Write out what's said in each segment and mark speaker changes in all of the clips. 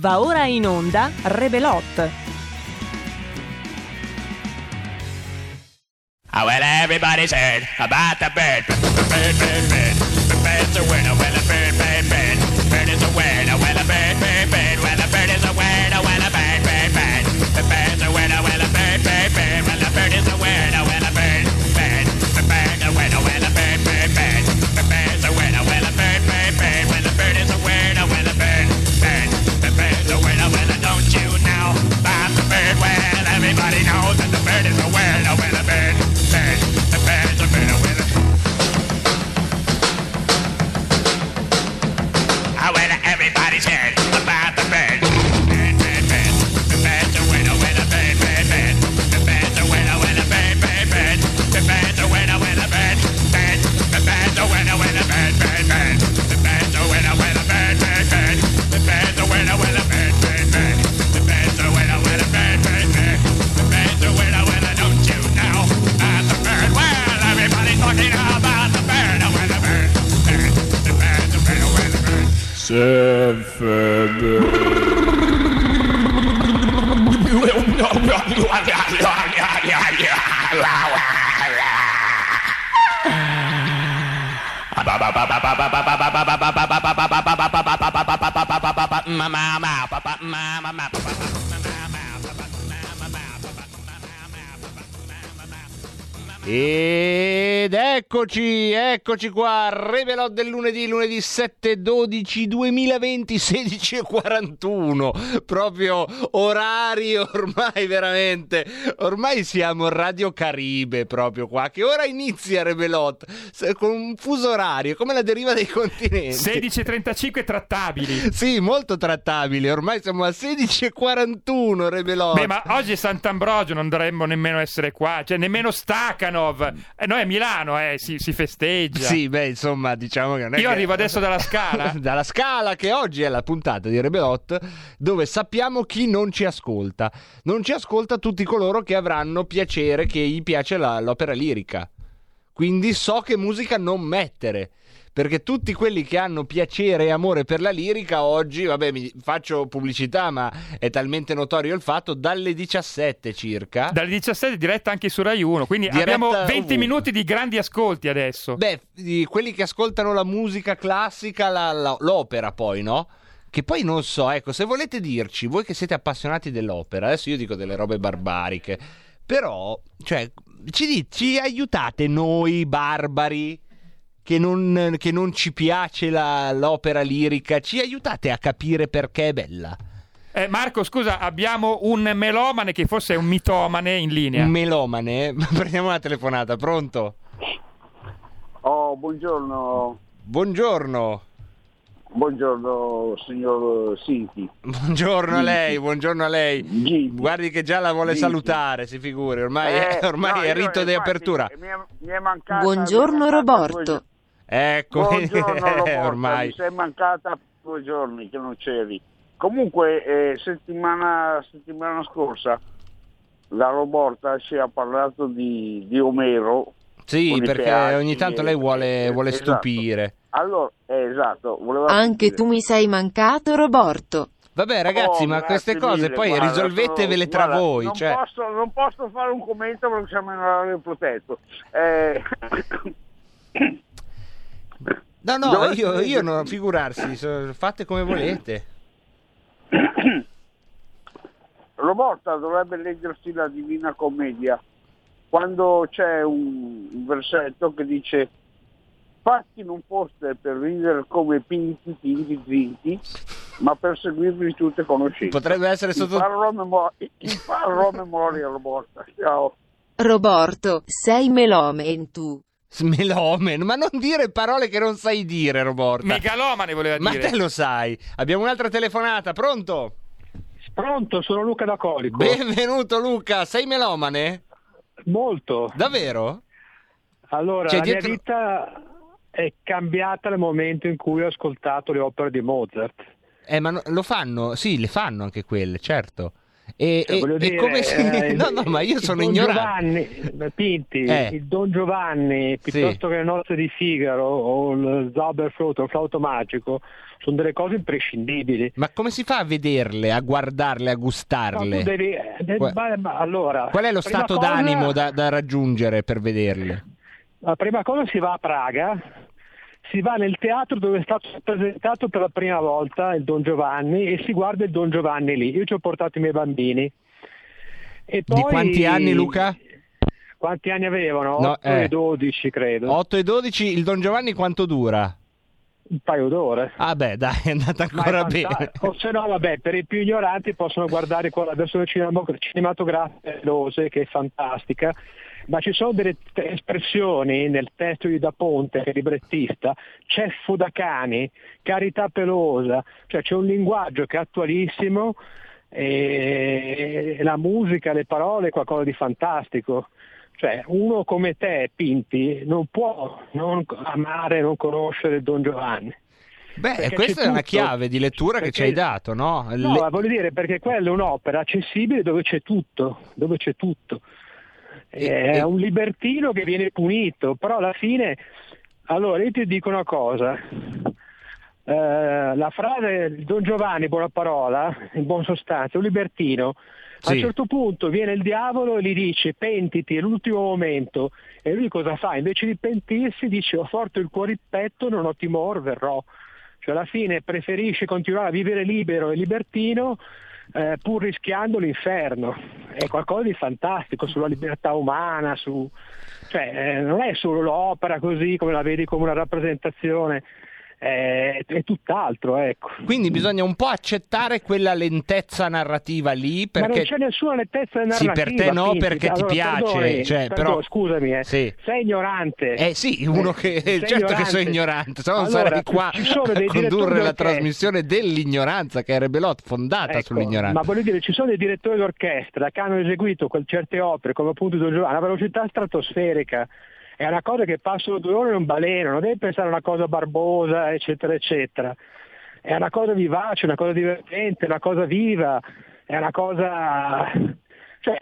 Speaker 1: Va ora in onda Rebelot.
Speaker 2: Oh, well, everybody's heard about the bird. Bird, bird, bird. The bird's a winner. Well, a bird, bird, bird. Bird is a winner. Well, a bird, bird, bird. Mama, mama, papa, mama, papa.
Speaker 3: Ed eccoci, eccoci qua, Revelò del lunedì, lunedì 7 12 2020 16 e 41, proprio orari ormai veramente, ormai siamo Radio Caribe proprio qua, che ora inizia Rebelot, Se- con un fuso orario, come la deriva dei continenti.
Speaker 4: 16.35 trattabili.
Speaker 3: Sì, molto trattabili, ormai siamo a 16 e 41 Rebelot.
Speaker 4: Beh, ma oggi è Sant'Ambrogio, non dovremmo nemmeno essere qua, cioè nemmeno Stakhanov. E noi a Milano, eh, si, si festeggia.
Speaker 3: Sì, beh, insomma, diciamo che non è
Speaker 4: Io
Speaker 3: che-
Speaker 4: arrivo adesso dalla Scala.
Speaker 3: dalla Scala che oggi è la puntata di Rebelot dove sappiamo chi non ci ascolta. Non ci ascolta tutti coloro che avranno piacere, che gli piace la- l'opera lirica. Quindi so che musica non mettere. Perché tutti quelli che hanno piacere e amore per la lirica oggi, vabbè, mi faccio pubblicità, ma è talmente notorio il fatto, dalle 17 circa.
Speaker 4: Dalle 17 diretta anche su Rai 1, quindi
Speaker 3: Diretta
Speaker 4: abbiamo 20
Speaker 3: ovunque.
Speaker 4: minuti di grandi ascolti adesso.
Speaker 3: Beh, quelli che ascoltano la musica classica, la- la- l'opera poi, no? Che poi non so, ecco, se volete dirci, voi che siete appassionati dell'opera, adesso io dico delle robe barbariche, però, cioè, ci, ci aiutate noi barbari che non, che non ci piace la- l'opera lirica, ci aiutate a capire perché è bella.
Speaker 4: Eh, Marco, scusa, abbiamo un melomane che forse è un mitomane in linea.
Speaker 3: Un melomane, prendiamo una telefonata, pronto?
Speaker 5: Oh, buongiorno,
Speaker 3: Buongiorno.
Speaker 5: buongiorno signor Sinti.
Speaker 3: Buongiorno a lei, buongiorno a lei.
Speaker 5: Gigi.
Speaker 3: Guardi che già la vuole
Speaker 5: Gigi.
Speaker 3: salutare, si figuri, ormai,
Speaker 5: Eh,
Speaker 3: è, ormai
Speaker 5: no,
Speaker 3: è rito di
Speaker 5: infatti,
Speaker 3: apertura.
Speaker 5: Mi è, mi è mancata,
Speaker 6: Buongiorno
Speaker 5: mi
Speaker 3: Ecco,
Speaker 5: Buongiorno Roborto,
Speaker 3: ormai.
Speaker 5: mi sei mancata due giorni che non c'eri. Comunque, eh, settimana, settimana scorsa la Roborta ci ha parlato di, di Omero.
Speaker 3: Sì, perché
Speaker 5: peaggi,
Speaker 3: ogni tanto lei vuole,
Speaker 5: eh,
Speaker 3: vuole
Speaker 5: esatto.
Speaker 3: stupire.
Speaker 5: Allora, eh, esatto,
Speaker 6: Anche
Speaker 5: stupire.
Speaker 6: tu mi sei mancato, Roborto.
Speaker 3: Vabbè ragazzi,
Speaker 5: Oh,
Speaker 3: ma queste cose
Speaker 5: mille,
Speaker 3: poi
Speaker 5: guarda,
Speaker 3: risolvetevele
Speaker 5: sono-
Speaker 3: tra
Speaker 5: guarda,
Speaker 3: voi.
Speaker 5: Non,
Speaker 3: Cioè...
Speaker 5: posso, non posso fare un commento perché siamo in orario protetto. Eh,
Speaker 3: No, no,
Speaker 5: Dove-
Speaker 3: io, io non figurarsi, so- fate come volete.
Speaker 5: Roborta dovrebbe leggersi la Divina Commedia quando c'è un, un versetto che dice fatti non foste per ridere come pinti, pinti, zinti, ma per seguirvi tutte conoscenze.
Speaker 3: Potrebbe essere sotto...
Speaker 5: Imparerò a memoria, imparerò a memoria Roborta. Ciao.
Speaker 6: Roborto, sei melome tu.
Speaker 3: Smelomen, ma non dire parole che non sai dire, Roborta.
Speaker 4: Megalomane voleva
Speaker 3: Ma
Speaker 4: dire.
Speaker 3: te lo sai. Abbiamo un'altra telefonata, pronto?
Speaker 7: Pronto, sono Luca da Colico.
Speaker 3: Benvenuto Luca, sei melomane?
Speaker 7: Molto.
Speaker 3: Davvero?
Speaker 7: Allora,
Speaker 3: Cioè,
Speaker 7: la
Speaker 3: dietro-
Speaker 7: mia vita è cambiata nel momento in cui ho ascoltato le opere di Mozart.
Speaker 3: Eh, ma no- lo fanno? Sì, le fanno anche quelle, certo. E,
Speaker 8: Cioè,
Speaker 3: e- e
Speaker 8: dire,
Speaker 3: come si...
Speaker 8: eh,
Speaker 3: no, no, ma io sono
Speaker 8: Don
Speaker 3: ignorante.
Speaker 8: Giovanni, Pinti,
Speaker 3: Eh.
Speaker 8: il Don Giovanni, piuttosto che le nozze di Figaro o il Zauberflauto, il flauto magico, sono delle cose imprescindibili.
Speaker 3: Ma come si fa a vederle, a guardarle, a
Speaker 8: No,
Speaker 3: gustarle?
Speaker 8: tu devi- eh, de-
Speaker 3: Qua-
Speaker 8: ma- ma allora,
Speaker 3: Qual è lo stato
Speaker 8: cosa-
Speaker 3: d'animo da, da raggiungere per vederle?
Speaker 8: La prima cosa si va a Praga, si va nel teatro dove è stato presentato per la prima volta il Don Giovanni e si guarda il Don Giovanni lì. Io ci ho portato i miei bambini. E
Speaker 3: Di
Speaker 8: poi-
Speaker 3: quanti anni, Luca?
Speaker 8: Quanti anni avevano?
Speaker 3: No,
Speaker 8: 8
Speaker 3: eh.
Speaker 8: e 12 credo.
Speaker 3: 8 e 12, il Don Giovanni quanto dura?
Speaker 8: Un paio d'ore.
Speaker 3: Ah beh, dai, è andata
Speaker 8: è
Speaker 3: ancora
Speaker 8: fanta-
Speaker 3: bene.
Speaker 8: O se no, vabbè, per i più ignoranti possono guardare con la versione cinema- cinematografica che è fantastica, ma ci sono delle espressioni nel testo di Da Ponte, che è librettista, ceffo da cani, carità pelosa, cioè c'è un linguaggio che è attualissimo e la musica, le parole, qualcosa di fantastico. Cioè, uno come te, Pinti, non può non amare, non conoscere Don Giovanni.
Speaker 3: Beh,
Speaker 8: Perché
Speaker 3: questa è una chiave di lettura che
Speaker 8: Perché-
Speaker 3: ci hai dato, no?
Speaker 8: No,
Speaker 3: Le-
Speaker 8: voglio dire perché quella è un'opera accessibile dove c'è tutto, dove c'è tutto. È
Speaker 3: E-
Speaker 8: un libertino che viene punito, però alla fine, allora io ti dico una cosa, Eh, la frase di Don Giovanni, buona parola, in buona sostanza, è un libertino. A
Speaker 3: Sì.
Speaker 8: un certo punto viene il diavolo e gli dice pentiti, è l'ultimo momento. E lui cosa fa? Invece di pentirsi dice ho forte il cuore in petto, non ho timore, verrò. Cioè alla fine preferisce continuare a vivere libero e libertino eh, pur rischiando l'inferno. È qualcosa di fantastico sulla libertà umana, su... cioè, eh, non è solo l'opera così come la vedi come una rappresentazione, è, è tutt'altro. Ecco.
Speaker 3: Quindi bisogna un po' accettare quella lentezza narrativa lì
Speaker 8: Ma non
Speaker 3: perché...
Speaker 8: c'è nessuna lettezza
Speaker 3: Sì,
Speaker 8: narrativa.
Speaker 3: per te no,
Speaker 8: Pinti.
Speaker 3: perché ti
Speaker 8: Allora,
Speaker 3: piace,
Speaker 8: perdoni,
Speaker 3: cioè,
Speaker 8: perdoni,
Speaker 3: però-
Speaker 8: scusami, eh.
Speaker 3: Sì.
Speaker 8: sei ignorante.
Speaker 3: Eh sì, uno che
Speaker 8: Sei
Speaker 3: certo che sono ignorante, se no non
Speaker 8: Allora,
Speaker 3: sarei qua a condurre la trasmissione dell'ignoranza che è Rebelot fondata
Speaker 8: Ecco,
Speaker 3: sull'ignoranza.
Speaker 8: Ma voglio dire, ci sono dei direttori d'orchestra che hanno eseguito quel- certe opere, come appunto Don Giovanni, a velocità stratosferica. È una cosa che passano due ore in un baleno, non devi pensare a una cosa barbosa, eccetera, eccetera. È una cosa vivace, una cosa divertente, una cosa viva, è una cosa... Cioè,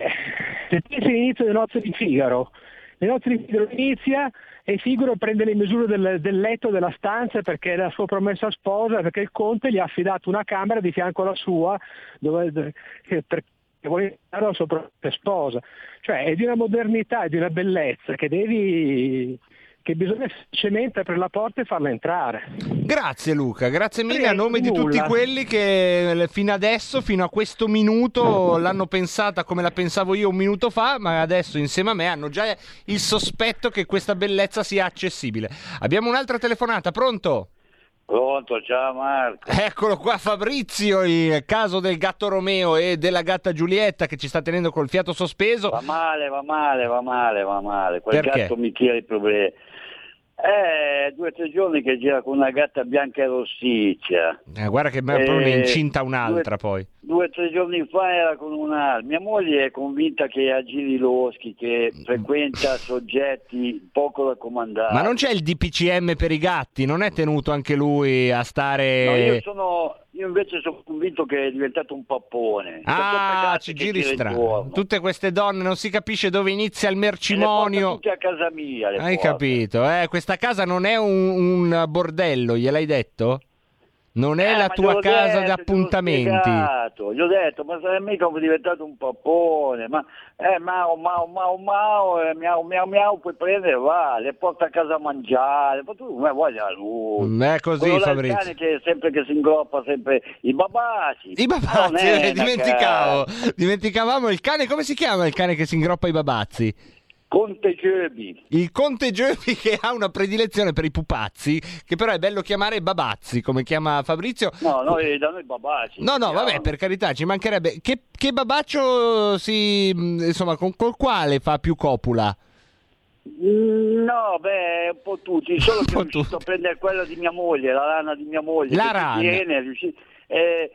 Speaker 8: se pensi all'inizio delle nozze di Figaro, le nozze di Figaro inizia e Figaro prende le misure del, del letto della stanza perché è la sua promessa sposa, perché il conte gli ha affidato una camera di fianco alla sua dove, che, per- che vuole dare la sua promessa sposa. Cioè è di una modernità e di una bellezza che devi che bisogna semplicemente aprire la porta e farla entrare.
Speaker 3: Grazie Luca, grazie mille a nome di tutti quelli che eh, fino adesso, fino a questo minuto, l'hanno pensata come la pensavo io un minuto fa, ma adesso insieme a me hanno già il sospetto che questa bellezza sia accessibile. Abbiamo un'altra telefonata, pronto?
Speaker 9: Pronto, ciao Marco.
Speaker 3: Eccolo qua Fabrizio, il caso del gatto Romeo e della gatta Giulietta che ci sta tenendo col fiato sospeso.
Speaker 9: Va male, va male, va male, va male. Quel
Speaker 3: Perché?
Speaker 9: gatto mi tira i problemi. È due o tre giorni che gira con una gatta bianca e rossiccia.
Speaker 3: Eh, guarda che me- proprio ne
Speaker 9: Eh,
Speaker 3: incinta un'altra
Speaker 9: due-
Speaker 3: poi.
Speaker 9: Due o tre giorni fa era con una... Mia moglie è convinta che aggiri loschi, che frequenta soggetti poco raccomandati.
Speaker 3: Ma non c'è il DPCM per i gatti? Non è tenuto anche lui a stare...
Speaker 9: No, io, sono, io invece sono convinto che è diventato un pappone.
Speaker 3: Ah, ci giri strano. Tutte queste donne non si capisce dove inizia il mercimonio.
Speaker 9: tutte a casa mia.
Speaker 3: Hai
Speaker 9: porta.
Speaker 3: capito? Eh, questa casa non è un, un bordello, gliel'hai detto? Non è
Speaker 9: Eh,
Speaker 3: la tua casa
Speaker 9: detto,
Speaker 3: di appuntamenti.
Speaker 9: Gli ho detto, ma sarei mica diventato un pappone, ma eh, mau, mau, mau, mau, eh, miau, miau, miau, puoi prendere, va, le porta a casa a mangiare, ma tu come voglia lui.
Speaker 3: Mm, È così,
Speaker 9: Quello
Speaker 3: Fabrizio.
Speaker 9: cane che sempre che si ingroppa sempre i babaci.
Speaker 3: I babazzi,
Speaker 9: è
Speaker 3: eh, dimenticavo. Dimenticavamo il cane, come si chiama il cane che si ingroppa i babazzi?
Speaker 9: Conte Giobi.
Speaker 3: Il conte Giovi che ha una predilezione per i pupazzi, che però è bello chiamare babazzi, come chiama Fabrizio.
Speaker 9: No, noi, da noi babaci.
Speaker 3: No, no, vabbè, per carità, ci mancherebbe. Che, che babaccio si. mh, insomma, con, col quale fa più copula?
Speaker 9: Mm, No, beh, un po' tutti, solo che è riuscito
Speaker 3: tutti.
Speaker 9: a prendere quella di mia moglie, la rana di mia moglie.
Speaker 3: La rana.
Speaker 9: Tiene, riuscito- eh,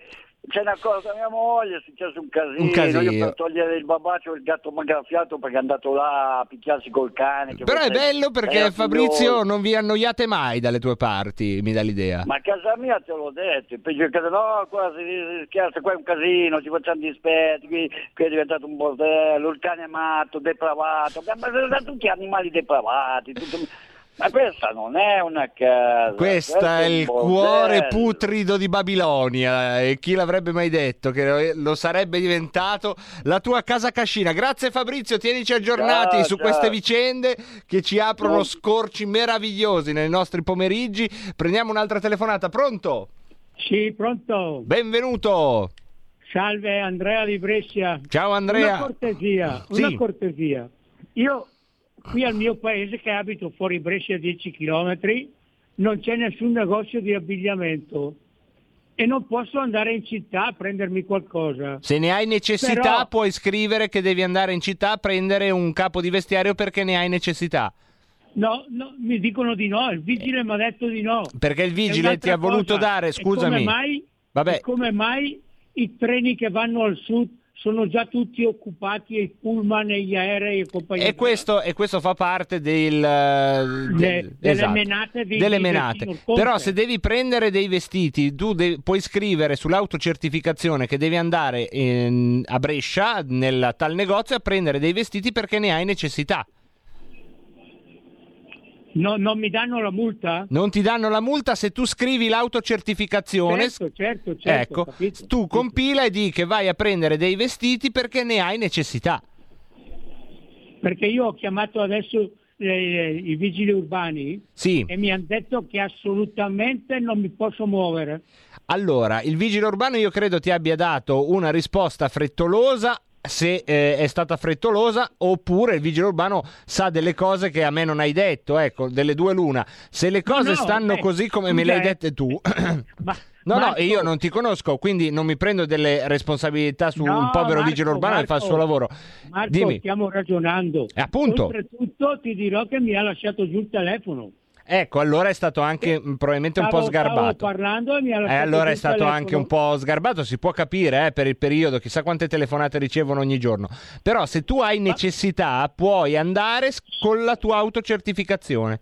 Speaker 9: C'è una cosa, mia moglie, è successo un casino.
Speaker 3: Un casino.
Speaker 9: Io per togliere il babaccio il gatto mi ha graffiato perché è andato là a picchiarsi col cane.
Speaker 3: Però è bello perché Fabrizio
Speaker 9: figlioso.
Speaker 3: non vi annoiate mai dalle tue parti, mi dà l'idea.
Speaker 9: Ma a casa mia te l'ho detto, peggio che casa no, qua si, si scherza, qua è un casino, ci facciamo dispetti, qui, qui è diventato un bordello, il cane è matto, depravato, ma sono tutti animali depravati, tutto- ma questa non è una casa.
Speaker 3: Questo
Speaker 9: questo
Speaker 3: è
Speaker 9: un
Speaker 3: il
Speaker 9: bordello.
Speaker 3: cuore putrido di Babilonia e chi l'avrebbe mai detto che lo sarebbe diventato la tua casa cascina. Grazie Fabrizio, tienici aggiornati
Speaker 9: Ciao,
Speaker 3: su
Speaker 9: ciao.
Speaker 3: queste vicende che ci aprono scorci meravigliosi nei nostri pomeriggi. Prendiamo un'altra telefonata, pronto?
Speaker 10: Sì, pronto.
Speaker 3: Benvenuto.
Speaker 10: Salve Andrea di Brescia.
Speaker 3: Ciao Andrea.
Speaker 10: Una cortesia, una
Speaker 3: Sì.
Speaker 10: cortesia. Io qui al mio paese che abito fuori Brescia a 10 km non c'è nessun negozio di abbigliamento e non posso andare in città a prendermi qualcosa.
Speaker 3: Se ne hai necessità
Speaker 10: Però-
Speaker 3: puoi scrivere che devi andare in città a prendere un capo di vestiario perché ne hai necessità.
Speaker 10: No, no, mi dicono di no, il vigile mi ha detto di no.
Speaker 3: Perché il
Speaker 10: E
Speaker 3: vigile ti ha voluto
Speaker 10: cosa,
Speaker 3: dare,
Speaker 10: e
Speaker 3: scusami.
Speaker 10: Come mai,
Speaker 3: Vabbè.
Speaker 10: e come mai i treni che vanno al sud sono già tutti occupati, e i pullman e gli aerei e compagnia?
Speaker 3: E questo, e questo fa parte del, eh,
Speaker 10: Le- delle menate di-
Speaker 3: delle menate. Però se devi prendere dei vestiti, tu de- puoi scrivere sull'autocertificazione che devi andare in- a Brescia nel tal negozio a prendere dei vestiti perché ne hai necessità.
Speaker 10: No, non mi danno la multa?
Speaker 3: Non ti danno la multa se tu scrivi l'autocertificazione.
Speaker 10: Certo, certo, certo.
Speaker 3: ecco,
Speaker 10: capito,
Speaker 3: tu
Speaker 10: capito.
Speaker 3: compila e di che vai a prendere dei vestiti perché ne hai necessità.
Speaker 10: Perché io ho chiamato adesso eh, i vigili urbani
Speaker 3: Sì.
Speaker 10: e mi hanno detto che assolutamente non mi posso muovere.
Speaker 3: Allora, il vigile urbano io credo ti abbia dato una risposta frettolosa se eh, è stata frettolosa oppure il vigile urbano sa delle cose che a me non hai detto, ecco, delle due l'una. Se le
Speaker 10: No,
Speaker 3: cose
Speaker 10: no,
Speaker 3: stanno
Speaker 10: beh,
Speaker 3: cose come me le hai
Speaker 10: eh.
Speaker 3: dette tu.
Speaker 10: Ma,
Speaker 3: No, no,
Speaker 10: Marco,
Speaker 3: e io non ti conosco, quindi non mi prendo delle responsabilità su
Speaker 10: No,
Speaker 3: un povero
Speaker 10: Marco,
Speaker 3: vigile urbano che fa il
Speaker 10: Marco,
Speaker 3: suo lavoro.
Speaker 10: Marco,
Speaker 3: Dimmi.
Speaker 10: stiamo ragionando.
Speaker 3: Eh, appunto.
Speaker 10: Oltretutto ti dirò che mi ha lasciato giù il telefono.
Speaker 3: Ecco, allora è stato anche probabilmente un po'
Speaker 10: Stavo- stavo
Speaker 3: sgarbato.
Speaker 10: parlando
Speaker 3: Eh, allora è stato
Speaker 10: telefono.
Speaker 3: anche un po' sgarbato, si può capire eh, per il periodo, chissà quante telefonate ricevono ogni giorno. Però se tu hai necessità puoi andare con la tua autocertificazione.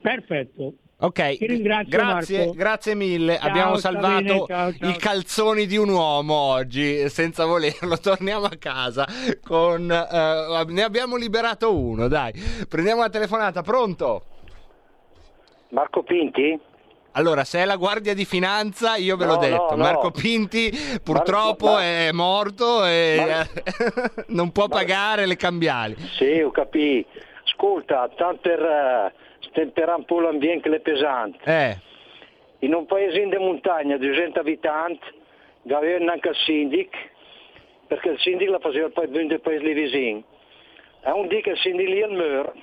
Speaker 10: Perfetto.
Speaker 3: Ok,
Speaker 10: Ti ringrazio,
Speaker 3: grazie, grazie mille.
Speaker 10: Ciao,
Speaker 3: Abbiamo salvato
Speaker 10: ciao, ciao.
Speaker 3: i calzoni di un uomo oggi, senza volerlo. Torniamo a casa con... eh, ne abbiamo liberato uno, dai. Prendiamo la telefonata, pronto?
Speaker 11: Marco Pinti?
Speaker 3: Allora, se è la guardia di finanza, io ve l'ho
Speaker 11: No,
Speaker 3: detto.
Speaker 11: no, no.
Speaker 3: Marco Pinti purtroppo
Speaker 11: Marco-
Speaker 3: è morto e
Speaker 11: Mar-
Speaker 3: non può pagare le cambiali.
Speaker 11: Sì, ho capito. Ascolta, tanto per eh, stemperare un po' l'ambiente che è pesante.
Speaker 3: Eh,
Speaker 11: In un paese in de montagna di 200 abitanti, aveva anche il sindaco, perché il sindaco la faceva il paese vicino. E un dì che il sindaco lì al muro,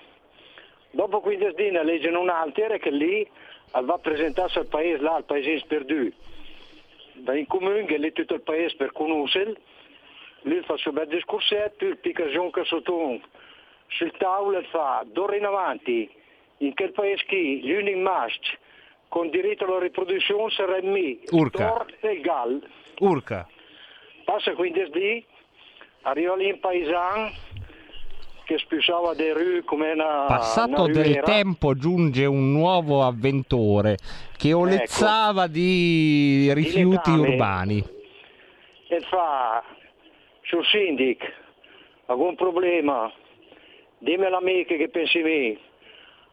Speaker 11: dopo 15 giorni leggono un altro che lì va a presentarsi al paese là, al paese perduto. Da in comune che lì tutto il paese per conoscere, lui fa il suo bel discorsetto, il picca giunca sotto sul tavolo e fa d'ora in avanti in quel paese qui l'unico maschio con diritto alla riproduzione sarà me,
Speaker 3: Urca.
Speaker 11: E il Gall.
Speaker 3: urca.
Speaker 11: Passa quindi lì, arriva lì un paesano che spisava dei rue come una
Speaker 3: Passato
Speaker 11: una
Speaker 3: del tempo giunge un nuovo avventore che olezzava di rifiuti urbani.
Speaker 11: e fa sul sindaco alcun problema? Dimmi l'amica che pensi me.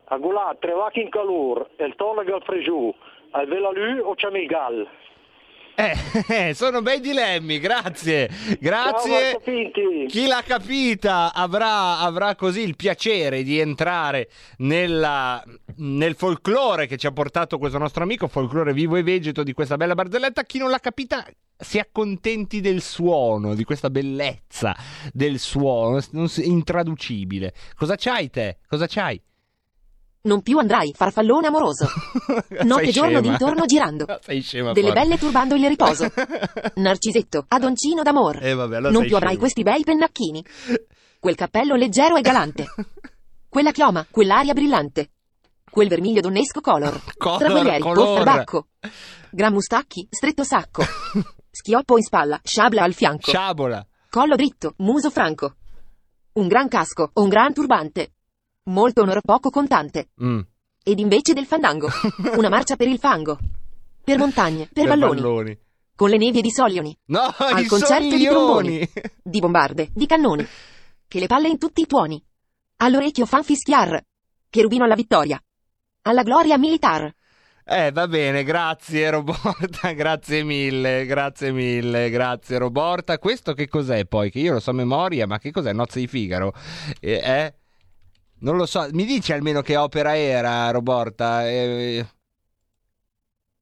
Speaker 11: A gulà tre vacche in calore e il tolle al fregiù al vela lui o c'è il gal
Speaker 3: Eh, sono bei dilemmi, grazie.
Speaker 11: Ciao
Speaker 3: Grazie.
Speaker 11: Pinti.
Speaker 3: Chi l'ha capita avrà, avrà così il piacere di entrare nella- nel folklore che ci ha portato questo nostro amico, folklore vivo e vegeto di questa bella barzelletta. Chi non l'ha capita si accontenti del suono, di questa bellezza del suono, intraducibile. Cosa c'hai te? Cosa c'hai?
Speaker 6: Non più andrai, farfallone amoroso. Notte giorno d'intorno girando.
Speaker 3: Sei scema
Speaker 6: Delle
Speaker 3: forte.
Speaker 6: belle turbando il riposo. Narcisetto, adoncino d'amor.
Speaker 3: Eh, vabbè, allora
Speaker 6: non più avrai
Speaker 3: scema.
Speaker 6: questi bei pennacchini. Quel cappello leggero e galante. Quella chioma, quell'aria brillante. Quel vermiglio donnesco color.
Speaker 3: Color,
Speaker 6: Travolieri,
Speaker 3: color.
Speaker 6: poffer bacco. Gran mustacchi, stretto sacco. Schioppo in spalla, sciabla al fianco.
Speaker 3: Sciabola.
Speaker 6: Collo dritto, muso franco. Un gran casco, un gran turbante. Molto onor poco contante.
Speaker 3: Mm.
Speaker 6: Ed invece del fandango, una marcia per il fango. Per montagne, per, balloni, Con le nevi di soglioni.
Speaker 3: No,
Speaker 6: Al concerto di
Speaker 3: soglioni.
Speaker 6: tromboni. Di bombarde, di cannoni. Che le palle in tutti i tuoni. All'orecchio fan fischiar. Che rubino alla vittoria. Alla gloria militar.
Speaker 3: Eh, va bene, grazie Roborta, grazie mille, grazie mille, grazie Roborta. Questo che cos'è poi? Che io lo so a memoria, ma che cos'è? Nozze di Figaro? Eh? eh? Non lo so, mi dici almeno che opera era, Roborta? Eh,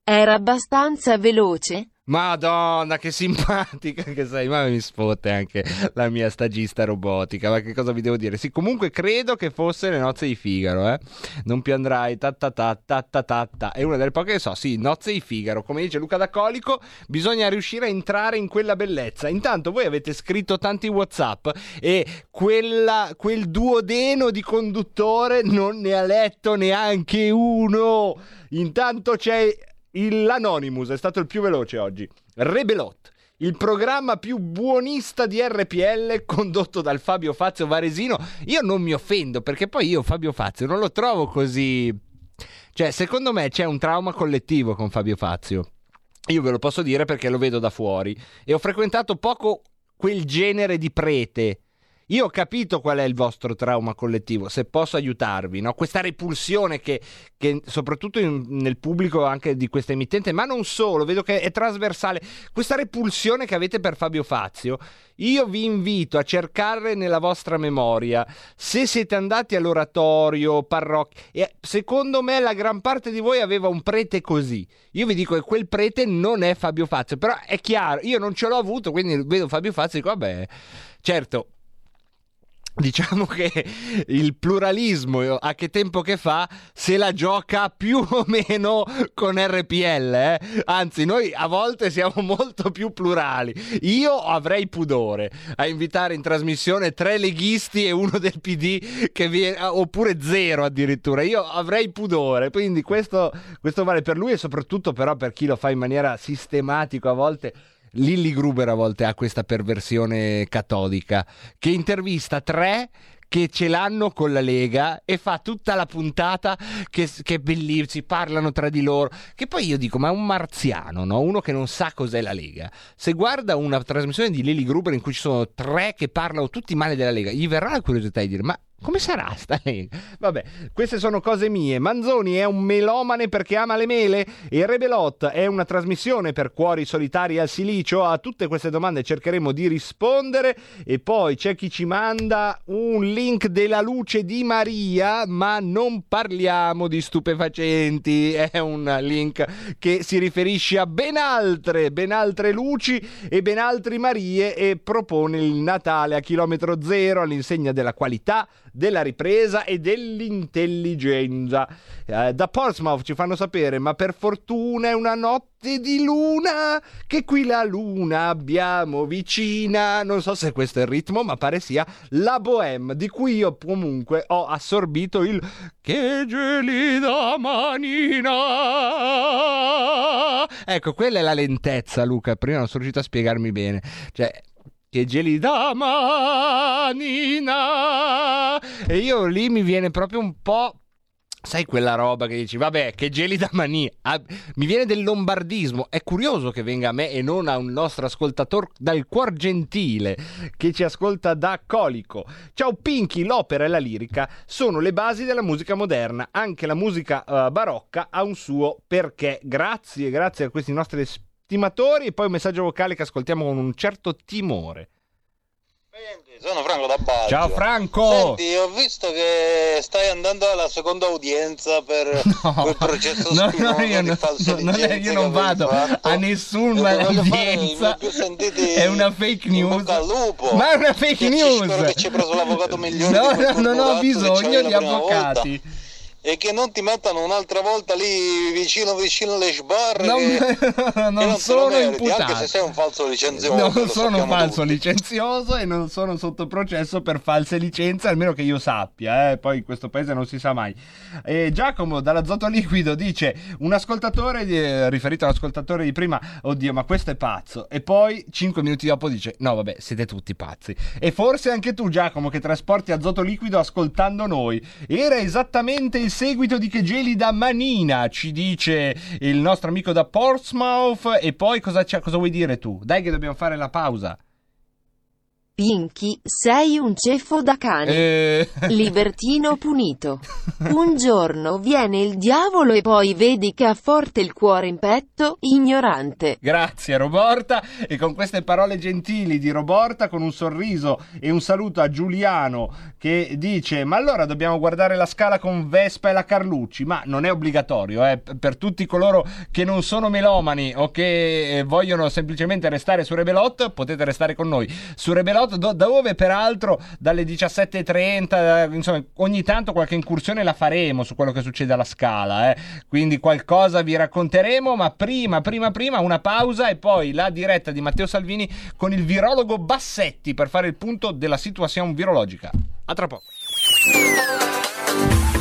Speaker 6: Era abbastanza veloce?
Speaker 3: Madonna, che simpatica che sei, ma mi sfotte anche la mia stagista robotica, ma che cosa vi devo dire? Sì, comunque credo che fosse le nozze di Figaro, eh? Non più andrai, ta ta ta ta ta ta ta. È una delle poche che so, sì, nozze di Figaro, come dice Luca D'Acolico, bisogna riuscire a entrare in quella bellezza. Intanto voi avete scritto tanti WhatsApp e quella, quel duodeno di conduttore non ne ha letto neanche uno. Intanto c'è l'Anonymous, è stato il più veloce oggi. Rebelot. Il programma più buonista di RPL condotto dal Fabio Fazio Varesino. Io non mi offendo perché poi io Fabio Fazio non lo trovo così. Cioè, secondo me c'è un trauma collettivo con Fabio Fazio. Io ve lo posso dire perché lo vedo da fuori e ho frequentato poco quel genere di prete. Io ho capito qual è il vostro trauma collettivo, se posso aiutarvi, no? Questa repulsione che, che soprattutto in- nel pubblico anche di questa emittente, ma non solo, vedo che è trasversale, questa repulsione che avete per Fabio Fazio, io vi invito a cercare nella vostra memoria, se siete andati all'oratorio, parrocchia, e secondo me la gran parte di voi aveva un prete così. Io vi dico che quel prete non è Fabio Fazio, però è chiaro, io non ce l'ho avuto, quindi vedo Fabio Fazio e dico, vabbè, certo, Diciamo che il pluralismo a che tempo che fa se la gioca più o meno con RPL, eh? anzi noi a volte siamo molto più plurali. Io avrei pudore a invitare in trasmissione tre leghisti e uno del PD viene, oppure zero addirittura. Io avrei pudore, quindi questo, questo vale per lui e soprattutto però per chi lo fa in maniera sistematica a volte. Lilly Gruber a volte ha questa perversione catodica che intervista tre che ce l'hanno con la Lega e fa tutta la puntata che, che si parlano tra di loro. Che poi io dico, ma è un marziano, no? uno che non sa cos'è la Lega. Se guarda una trasmissione di Lily Gruber in cui ci sono tre che parlano tutti male della Lega, gli verrà la curiosità di dire, ma come sarà sta Lega? Vabbè, queste sono cose mie. Manzoni è un melomane perché ama le mele e Rebelot è una trasmissione per cuori solitari al silicio. A tutte queste domande cercheremo di rispondere e poi c'è chi ci manda un link della luce di Maria, ma non parliamo di stupefacenti, è un link che si riferisce a ben altre, ben altre luci e ben altri Marie e propone il Natale a chilometro zero all'insegna della qualità della ripresa e dell'intelligenza. Eh, da Portsmouth ci fanno sapere, ma per fortuna è una notte di luna, che qui la luna abbiamo vicina. Non so se questo è il ritmo, ma pare sia la Bohème, di cui io comunque ho assorbito il che gelida manina. Ecco, quella è la lentezza, Luca. Prima non sono riuscito a spiegarmi bene. Cioè, che gelida manina. E io lì mi viene proprio un po'. Sai quella roba che dici, vabbè, che gelida mania. Ah, mi viene del lombardismo. È curioso che venga a me e non a un nostro ascoltatore dal cuor gentile che ci ascolta da Colico. Ciao Pinky, l'opera e la lirica sono le basi della musica moderna. Anche la musica eh, barocca ha un suo perché. Grazie, grazie a questi nostri stimatori. E poi un messaggio vocale che ascoltiamo con un certo timore.
Speaker 12: Sono Franco da Baggio.
Speaker 3: Ciao Franco!
Speaker 12: Senti, ho visto che stai andando alla seconda udienza per quel processo
Speaker 3: No, no, io,
Speaker 12: di
Speaker 3: no, no, non è- io non vado
Speaker 12: fatto.
Speaker 3: a nessuna udienza. È una fake news.
Speaker 12: lupo.
Speaker 3: Ma è una fake
Speaker 12: Che
Speaker 3: news.
Speaker 12: Spero che ci hai preso l'avvocato migliore
Speaker 3: No, no, non ho bisogno di avvocati.
Speaker 12: volta. E che non ti mettano un'altra volta lì vicino vicino alle sbarre
Speaker 3: Non-
Speaker 12: che,
Speaker 3: non
Speaker 12: che lo
Speaker 3: sono
Speaker 12: meriti,
Speaker 3: imputato.
Speaker 12: anche se sei un falso licenzioso
Speaker 3: Non sono un falso
Speaker 12: tutti.
Speaker 3: licenzioso e non sono sotto processo per false licenze, almeno che io sappia, eh, poi in questo paese non si sa mai. E Giacomo dall'azoto liquido dice: Un ascoltatore, di- riferito all'ascoltatore di prima, oddio, ma questo è pazzo. E poi, cinque minuti dopo, dice: No, vabbè, siete tutti pazzi. E forse anche tu, Giacomo, che trasporti azoto liquido ascoltando noi. Era esattamente il seguito di Che gelida manina, ci dice il nostro amico da Portsmouth. E poi cosa, cosa vuoi dire tu? Dai, che dobbiamo fare la pausa.
Speaker 6: Pinky, sei un ceffo da cane.
Speaker 3: Eh.
Speaker 6: Libertino punito. Un giorno viene il diavolo e poi vedi che ha forte il cuore in petto, ignorante.
Speaker 3: Grazie Roborta e con queste parole gentili di Roborta con un sorriso e un saluto a Giuliano che dice ma allora dobbiamo guardare la scala con Vespa e la Carlucci ma non è obbligatorio eh, per tutti coloro che non sono melomani o che eh, vogliono semplicemente restare su Rebelot potete restare con noi su Rebelot do- dove peraltro dalle 17.30 eh, insomma ogni tanto qualche incursione la faremo su quello che succede alla scala eh. quindi qualcosa vi racconteremo ma prima prima prima una pausa e poi la diretta di Matteo Salvini con il virologo Bassetti per fare il punto della situazione virologica a tra poco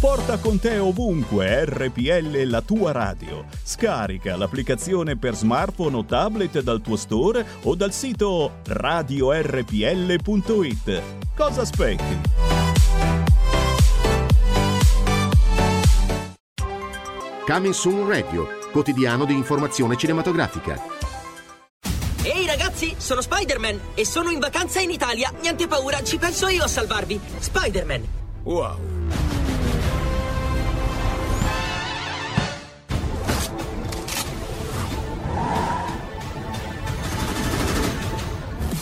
Speaker 13: Porta con te ovunque RPL la tua radio. Scarica l'applicazione per smartphone o tablet dal tuo store o dal sito radiorpl.it. Cosa aspetti?
Speaker 14: Coming Soon Radio, quotidiano di informazione cinematografica.
Speaker 15: Ehi ragazzi, sono Spider-Man e sono in vacanza in Italia. Niente paura, ci penso io a salvarvi. Spider-Man.
Speaker 13: Wow.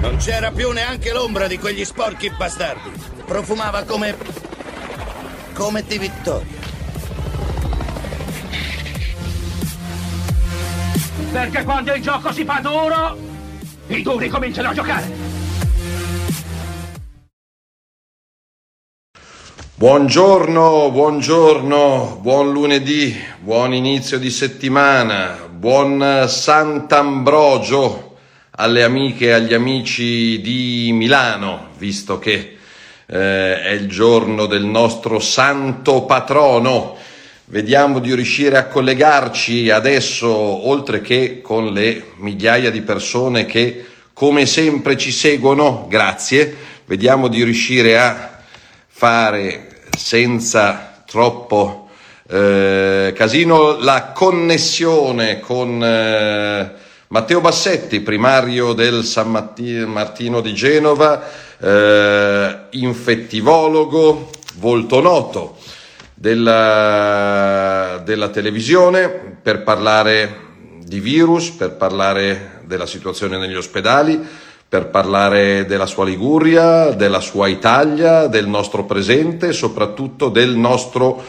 Speaker 16: Non c'era più neanche l'ombra di quegli sporchi bastardi. Profumava come... come di vittoria.
Speaker 17: Perché quando il gioco si fa duro, i duri cominciano a giocare.
Speaker 18: Buongiorno, buongiorno, buon lunedì, buon inizio di settimana, buon Sant'Ambrogio alle amiche e agli amici di Milano, visto che eh, è il giorno del nostro santo patrono. Vediamo di riuscire a collegarci adesso, oltre che con le migliaia di persone che come sempre ci seguono, grazie, vediamo di riuscire a fare senza troppo eh, casino la connessione con eh, Matteo Bassetti, primario del San Martino di Genova, eh, infettivologo, volto noto della, della televisione per parlare di virus, per parlare della situazione negli ospedali, per parlare della sua Liguria, della sua Italia, del nostro presente e soprattutto del nostro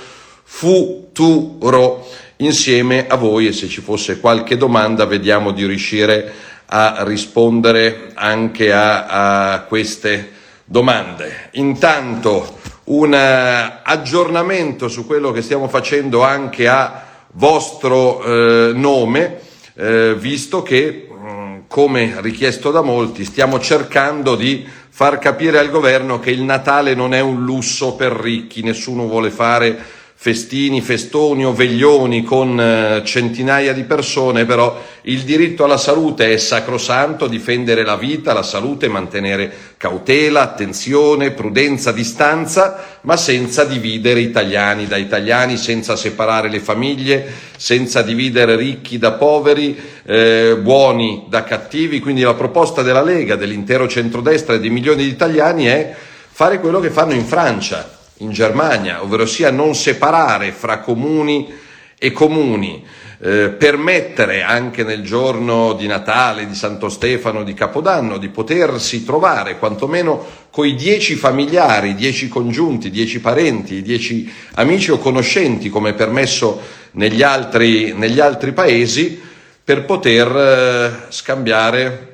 Speaker 18: futuro insieme a voi e se ci fosse qualche domanda vediamo di riuscire a rispondere anche a, a queste domande. Intanto un eh, aggiornamento su quello che stiamo facendo anche a vostro eh, nome, eh, visto che, mh, come richiesto da molti, stiamo cercando di far capire al governo che il Natale non è un lusso per ricchi, nessuno vuole fare festini, festoni o veglioni con eh, centinaia di persone, però il diritto alla salute è sacrosanto, difendere la vita, la salute, mantenere cautela, attenzione, prudenza, distanza, ma senza dividere italiani da italiani, senza separare le famiglie, senza dividere ricchi da poveri, eh, buoni da cattivi. Quindi la proposta della Lega, dell'intero centrodestra e di milioni di italiani è fare quello che fanno in Francia in Germania, ovvero sia non separare fra comuni e comuni, eh, permettere anche nel giorno di Natale, di Santo Stefano, di Capodanno, di potersi trovare quantomeno coi dieci familiari, dieci congiunti, dieci parenti, dieci amici o conoscenti, come è permesso negli altri, negli altri paesi, per poter eh, scambiare,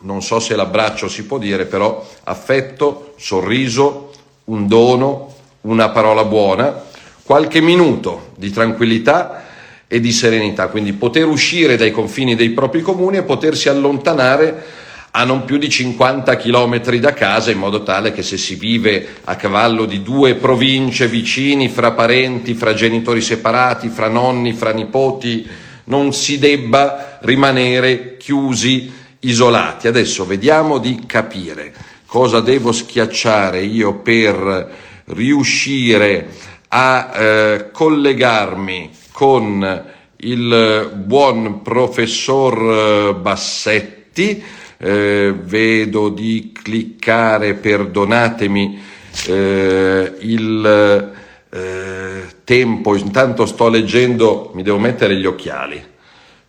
Speaker 18: non so se l'abbraccio si può dire, però affetto, sorriso, un dono, una parola buona, qualche minuto di tranquillità e di serenità, quindi poter uscire dai confini dei propri comuni e potersi allontanare a non più di 50 chilometri da casa in modo tale che se si vive a cavallo di due province vicini, fra parenti, fra genitori separati, fra nonni, fra nipoti, non si debba rimanere chiusi, isolati. Adesso vediamo di capire cosa devo schiacciare io per riuscire a eh, collegarmi con il buon professor Bassetti. Eh, vedo di cliccare, perdonatemi, eh, il eh, tempo, intanto sto leggendo, mi devo mettere gli occhiali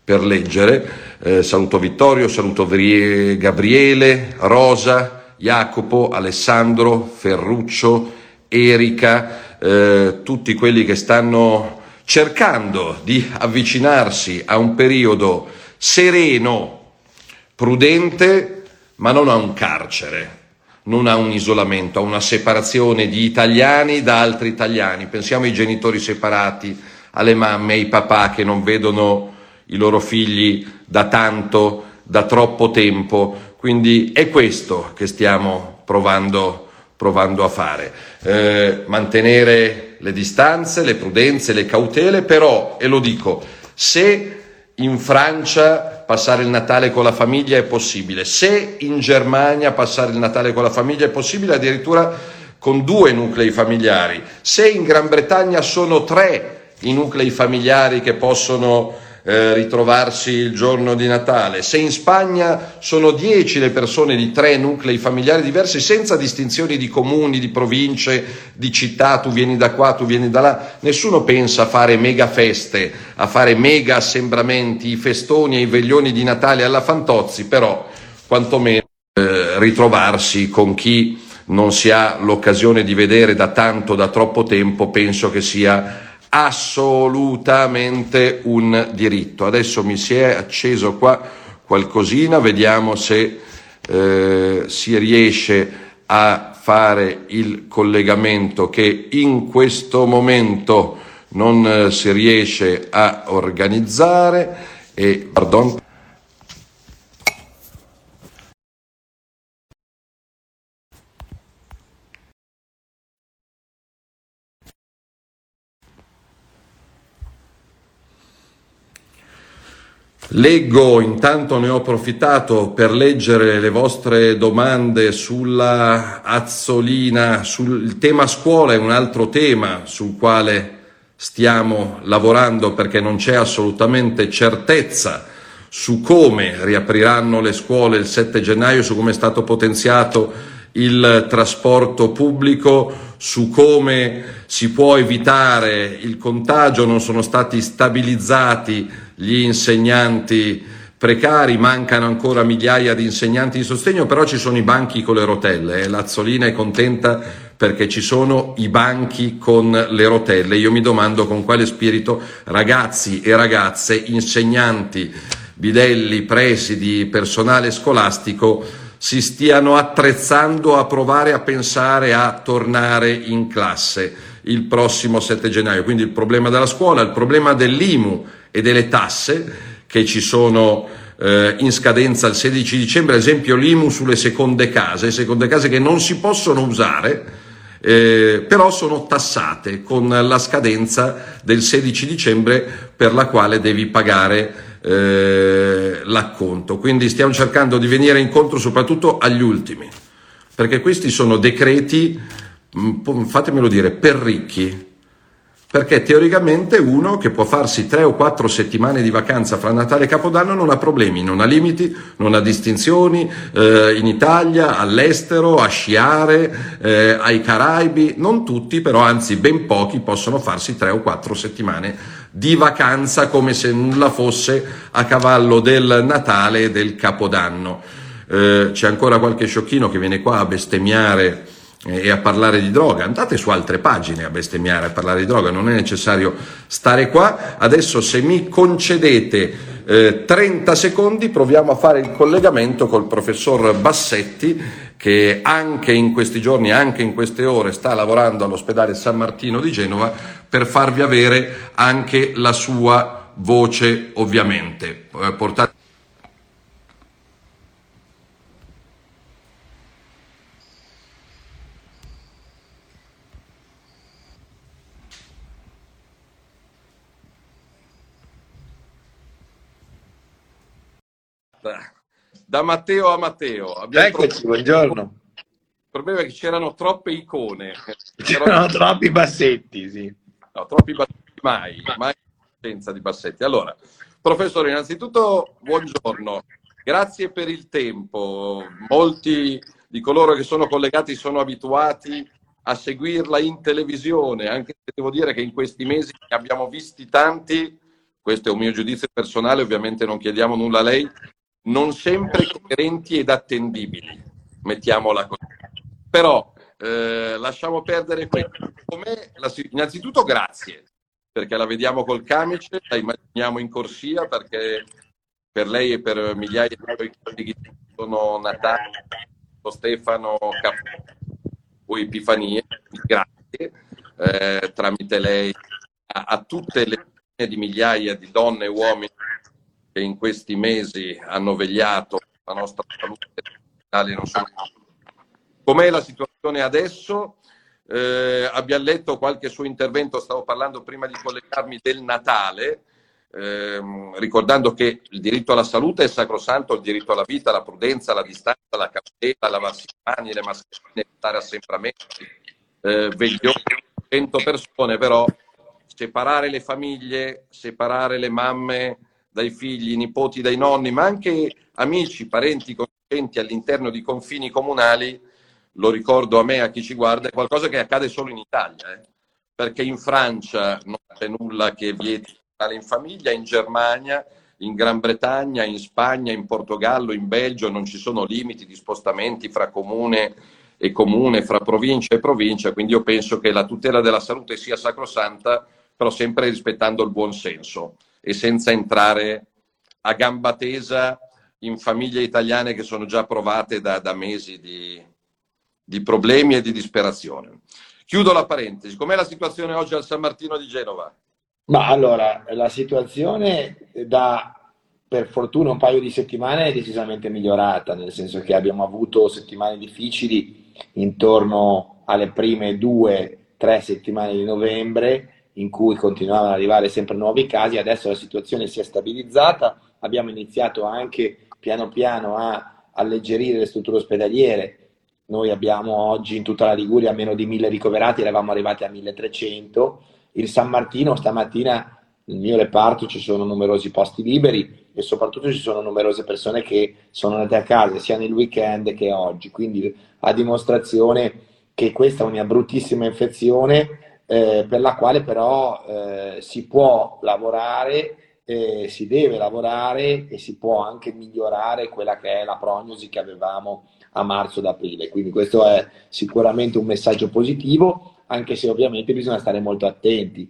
Speaker 18: per leggere. Eh, saluto Vittorio, saluto Gabriele, Rosa, Jacopo, Alessandro, Ferruccio, Erika, eh, tutti quelli che stanno cercando di avvicinarsi a un periodo sereno, prudente, ma non a un carcere, non a un isolamento, a una separazione di italiani da altri italiani. Pensiamo ai genitori separati, alle mamme, ai papà che non vedono i loro figli da tanto, da troppo tempo. Quindi è questo che stiamo provando, provando a fare, eh, mantenere le distanze, le prudenze, le cautele, però, e lo dico, se in Francia passare il Natale con la famiglia è possibile, se in Germania passare il Natale con la famiglia è possibile, addirittura con due nuclei familiari, se in Gran Bretagna sono tre i nuclei familiari che possono eh, ritrovarsi il giorno di Natale, se in Spagna sono dieci le persone di tre nuclei familiari diversi senza distinzioni di comuni, di province, di città, tu vieni da qua, tu vieni da là, nessuno pensa a fare mega feste, a fare mega assembramenti, i festoni e i veglioni di Natale alla Fantozzi, però quantomeno eh, ritrovarsi con chi non si ha l'occasione di vedere da tanto, da troppo tempo, penso che sia assolutamente un diritto. Adesso mi si è acceso qua qualcosina, vediamo se eh, si riesce a fare il collegamento che in questo momento non eh, si riesce a organizzare e pardon, Leggo, intanto ne ho approfittato per leggere le vostre domande sulla Azzolina, sul tema scuola è un altro tema sul quale stiamo lavorando perché non c'è assolutamente certezza su come riapriranno le scuole il 7 gennaio, su come è stato potenziato il trasporto pubblico, su come si può evitare il contagio, non sono stati stabilizzati gli insegnanti precari, mancano ancora migliaia di insegnanti di sostegno, però ci sono i banchi con le rotelle e Lazzolina è contenta perché ci sono i banchi con le rotelle. Io mi domando con quale spirito ragazzi e ragazze, insegnanti, bidelli, presidi, personale scolastico si stiano attrezzando a provare a pensare a tornare in classe. il prossimo 7 gennaio. Quindi il problema della scuola, il problema dell'IMU e delle tasse che ci sono eh, in scadenza il 16 dicembre, ad esempio l'IMU sulle seconde case, seconde case che non si possono usare, eh, però sono tassate con la scadenza del 16 dicembre per la quale devi pagare eh, l'acconto. Quindi stiamo cercando di venire incontro soprattutto agli ultimi, perché questi sono decreti, mh, fatemelo dire, per ricchi, perché teoricamente uno che può farsi tre o quattro settimane di vacanza fra Natale e Capodanno non ha problemi, non ha limiti, non ha distinzioni eh, in Italia, all'estero, a sciare, eh, ai Caraibi, non tutti però, anzi ben pochi possono farsi tre o quattro settimane di vacanza come se nulla fosse a cavallo del Natale e del Capodanno. Eh, c'è ancora qualche sciocchino che viene qua a bestemmiare e a parlare di droga, andate su altre pagine a bestemmiare, a parlare di droga, non è necessario stare qua. Adesso se mi concedete eh, 30 secondi proviamo a fare il collegamento col professor Bassetti che anche in questi giorni, anche in queste ore sta lavorando all'ospedale San Martino di Genova per farvi avere anche la sua voce ovviamente. Eh, portate da Matteo a Matteo. Abbiamo
Speaker 19: Eccoci, buongiorno.
Speaker 18: Il problema è che c'erano troppe icone.
Speaker 19: C'erano troppi bassetti, sì.
Speaker 18: No, troppi bassetti mai, mai senza di bassetti. Allora, professore, innanzitutto buongiorno. Grazie per il tempo. Molti di coloro che sono collegati sono abituati a seguirla in televisione, anche se devo dire che in questi mesi ne abbiamo visti tanti, questo è un mio giudizio personale, ovviamente non chiediamo nulla a lei, non sempre coerenti ed attendibili, mettiamola così. Però eh, lasciamo perdere questo. La, innanzitutto grazie, perché la vediamo col camice, la immaginiamo in corsia, perché per lei e per migliaia di suoi colleghi sono Natale, Stefano, Capo, poi Epifanie, grazie, eh, tramite lei a, a tutte le di migliaia di donne e uomini che in questi mesi hanno vegliato la nostra salute. Non sono... Com'è la situazione adesso? Eh, abbiamo letto qualche suo intervento, stavo parlando prima di collegarmi del Natale, ehm, ricordando che il diritto alla salute è sacrosanto, il diritto alla vita, la prudenza, la distanza, la cautela, lavarsi le mani, le mascherine, stare assembramenti, eh, veglioni, 100 persone, però separare le famiglie, separare le mamme dai figli, nipoti dai nonni, ma anche amici, parenti, conoscenti all'interno di confini comunali, lo ricordo a me, a chi ci guarda, è qualcosa che accade solo in Italia, eh? perché in Francia non c'è nulla che vieti in famiglia, in Germania, in Gran Bretagna, in Spagna, in Portogallo, in Belgio non ci sono limiti di spostamenti fra comune e comune, fra provincia e provincia, quindi io penso che la tutela della salute sia sacrosanta, però sempre rispettando il buon senso e senza entrare a gamba tesa in famiglie italiane che sono già provate da, da mesi di, di, problemi e di disperazione. Chiudo la parentesi. Com'è la situazione oggi al San Martino di Genova?
Speaker 19: Ma allora, la situazione da per fortuna un paio di settimane è decisamente migliorata, nel senso che abbiamo avuto settimane difficili intorno alle prime due, tre settimane di novembre in cui continuavano ad arrivare sempre nuovi casi, adesso la situazione si è stabilizzata, abbiamo iniziato anche piano piano a alleggerire le strutture ospedaliere, noi abbiamo oggi in tutta la Liguria meno di 1000 ricoverati, eravamo arrivati a 1300, il San Martino stamattina nel mio reparto ci sono numerosi posti liberi e soprattutto ci sono numerose persone che sono andate a casa sia nel weekend che oggi, quindi a dimostrazione che questa è una bruttissima infezione eh, per la quale però eh, si può lavorare, eh, si deve lavorare e si può anche migliorare quella che è la prognosi che avevamo a marzo ed aprile. Quindi questo è sicuramente un messaggio positivo, anche se ovviamente bisogna stare molto attenti.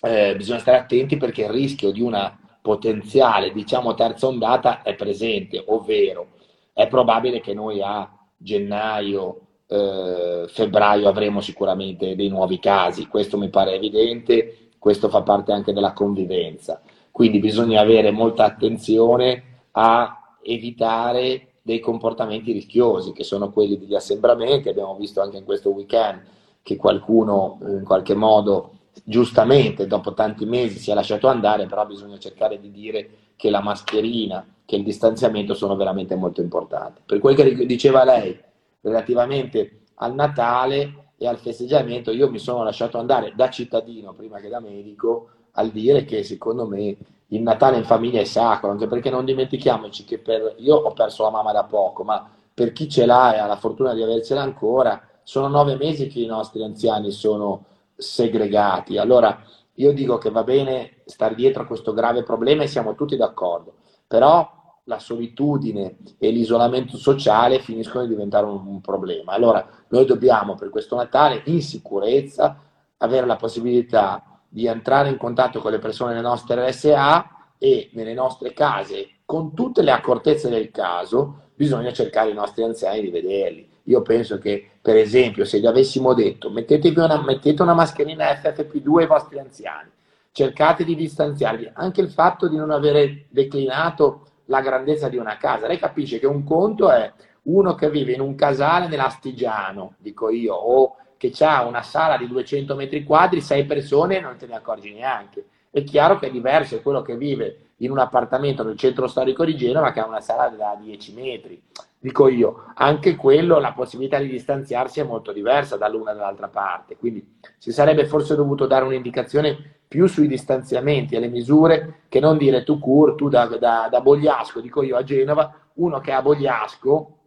Speaker 19: Eh, bisogna stare attenti perché il rischio di una potenziale, diciamo, terza ondata è presente, ovvero è probabile che noi a gennaio eh, febbraio avremo sicuramente dei nuovi casi, questo mi pare evidente, questo fa parte anche della convivenza. Quindi bisogna avere molta attenzione a evitare dei comportamenti rischiosi, che sono quelli degli assembramenti, abbiamo visto anche in questo weekend che qualcuno in qualche modo giustamente dopo tanti mesi si è lasciato andare, però bisogna cercare di dire che la mascherina, che il distanziamento sono veramente molto importanti. Per quel che diceva lei relativamente al Natale e al festeggiamento, io mi sono lasciato andare da cittadino prima che da medico al dire che secondo me il Natale in famiglia è sacro, anche perché non dimentichiamoci che per, io ho perso la mamma da poco, ma per chi ce l'ha e ha la fortuna di avercela ancora, sono nove mesi che i nostri anziani sono segregati. Allora io dico che va bene stare dietro a questo grave problema e siamo tutti d'accordo, però la solitudine e l'isolamento sociale finiscono di diventare un, un problema. Allora noi dobbiamo per questo Natale in sicurezza avere la possibilità di entrare in contatto con le persone nelle nostre RSA e nelle nostre case, con tutte le accortezze del caso, bisogna cercare i nostri anziani di vederli. Io penso che, per esempio, se gli avessimo detto una, mettete una mascherina FFP2 ai vostri anziani, cercate di distanziarvi, anche il fatto di non avere declinato la grandezza di una casa, lei capisce che un conto è uno che vive in un casale nell'Astigiano, dico io, o che ha una sala di 200 metri quadri, sei persone non te ne accorgi neanche. È chiaro che è diverso quello che vive in un appartamento nel centro storico di Genova che ha una sala da 10 metri dico io, anche quello, la possibilità di distanziarsi è molto diversa dall'una dall'altra parte, quindi si sarebbe forse dovuto dare un'indicazione più sui distanziamenti e le misure che non dire tu cur, tu da, da, da Bogliasco, dico io a Genova, uno che a Bogliasco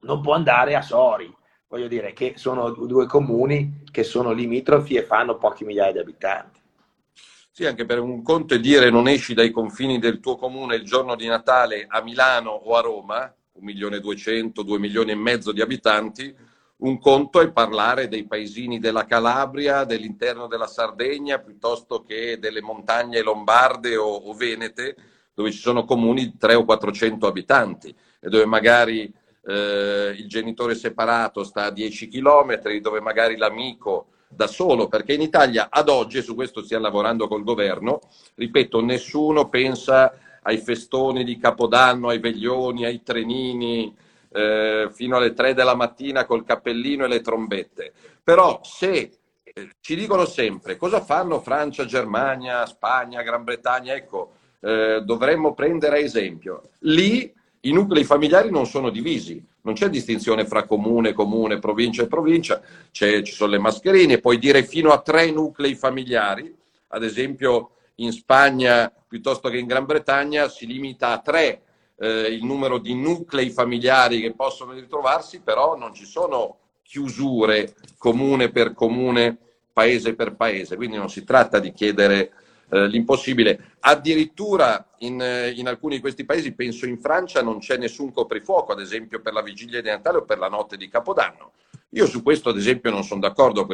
Speaker 19: non può andare a Sori, voglio dire che sono due comuni che sono limitrofi e fanno pochi migliaia di abitanti.
Speaker 18: Sì, anche per un conto è dire non esci dai confini del tuo comune il giorno di Natale a Milano o a Roma, un milione e duecento, due milioni e mezzo di abitanti, un conto è parlare dei paesini della Calabria, dell'interno della Sardegna, piuttosto che delle montagne lombarde o, o venete, dove ci sono comuni di 300 o 400 abitanti e dove magari eh, il genitore separato sta a 10 chilometri, dove magari l'amico da solo, perché in Italia ad oggi, e su questo stiamo lavorando col governo, ripeto, nessuno pensa ai festoni di Capodanno, ai veglioni, ai trenini, eh, fino alle 3 della mattina col cappellino e le trombette. Però se eh, ci dicono sempre cosa fanno Francia, Germania, Spagna, Gran Bretagna, ecco, eh, dovremmo prendere esempio. Lì i nuclei familiari non sono divisi, non c'è distinzione fra comune, comune, provincia e provincia, ci sono le mascherine, puoi dire fino a tre nuclei familiari, ad esempio in Spagna piuttosto che in Gran Bretagna si limita a tre eh, il numero di nuclei familiari che possono ritrovarsi, però non ci sono chiusure comune per comune, paese per paese, quindi non si tratta di chiedere eh, l'impossibile. Addirittura in, eh, in, alcuni di questi paesi, penso in Francia, non c'è nessun coprifuoco, ad esempio per la vigilia di Natale o per la notte di Capodanno. Io su questo, ad esempio, non sono d'accordo,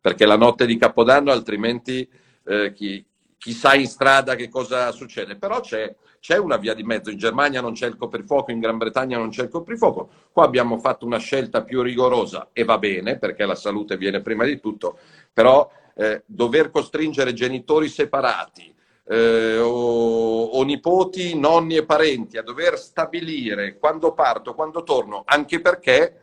Speaker 18: perché la notte di Capodanno altrimenti eh, chi, chissà in strada che cosa succede, però c'è, c'è, una via di mezzo. In Germania non c'è il coprifuoco, in Gran Bretagna non c'è il coprifuoco. Qua abbiamo fatto una scelta più rigorosa e va bene perché la salute viene prima di tutto, però eh, dover costringere genitori separati eh, o, o nipoti, nonni e parenti a dover stabilire quando parto, quando torno, anche perché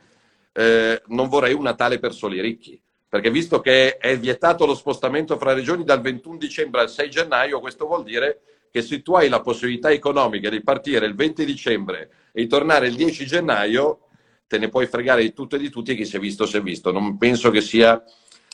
Speaker 18: eh, non vorrei un Natale per soli ricchi perché visto che è vietato lo spostamento fra regioni dal 21 dicembre al 6 gennaio, questo vuol dire che se tu hai la possibilità economica di partire il 20 dicembre e tornare il 10 gennaio, te ne puoi fregare di tutto e di tutti e chi si è visto si è visto. Non penso che sia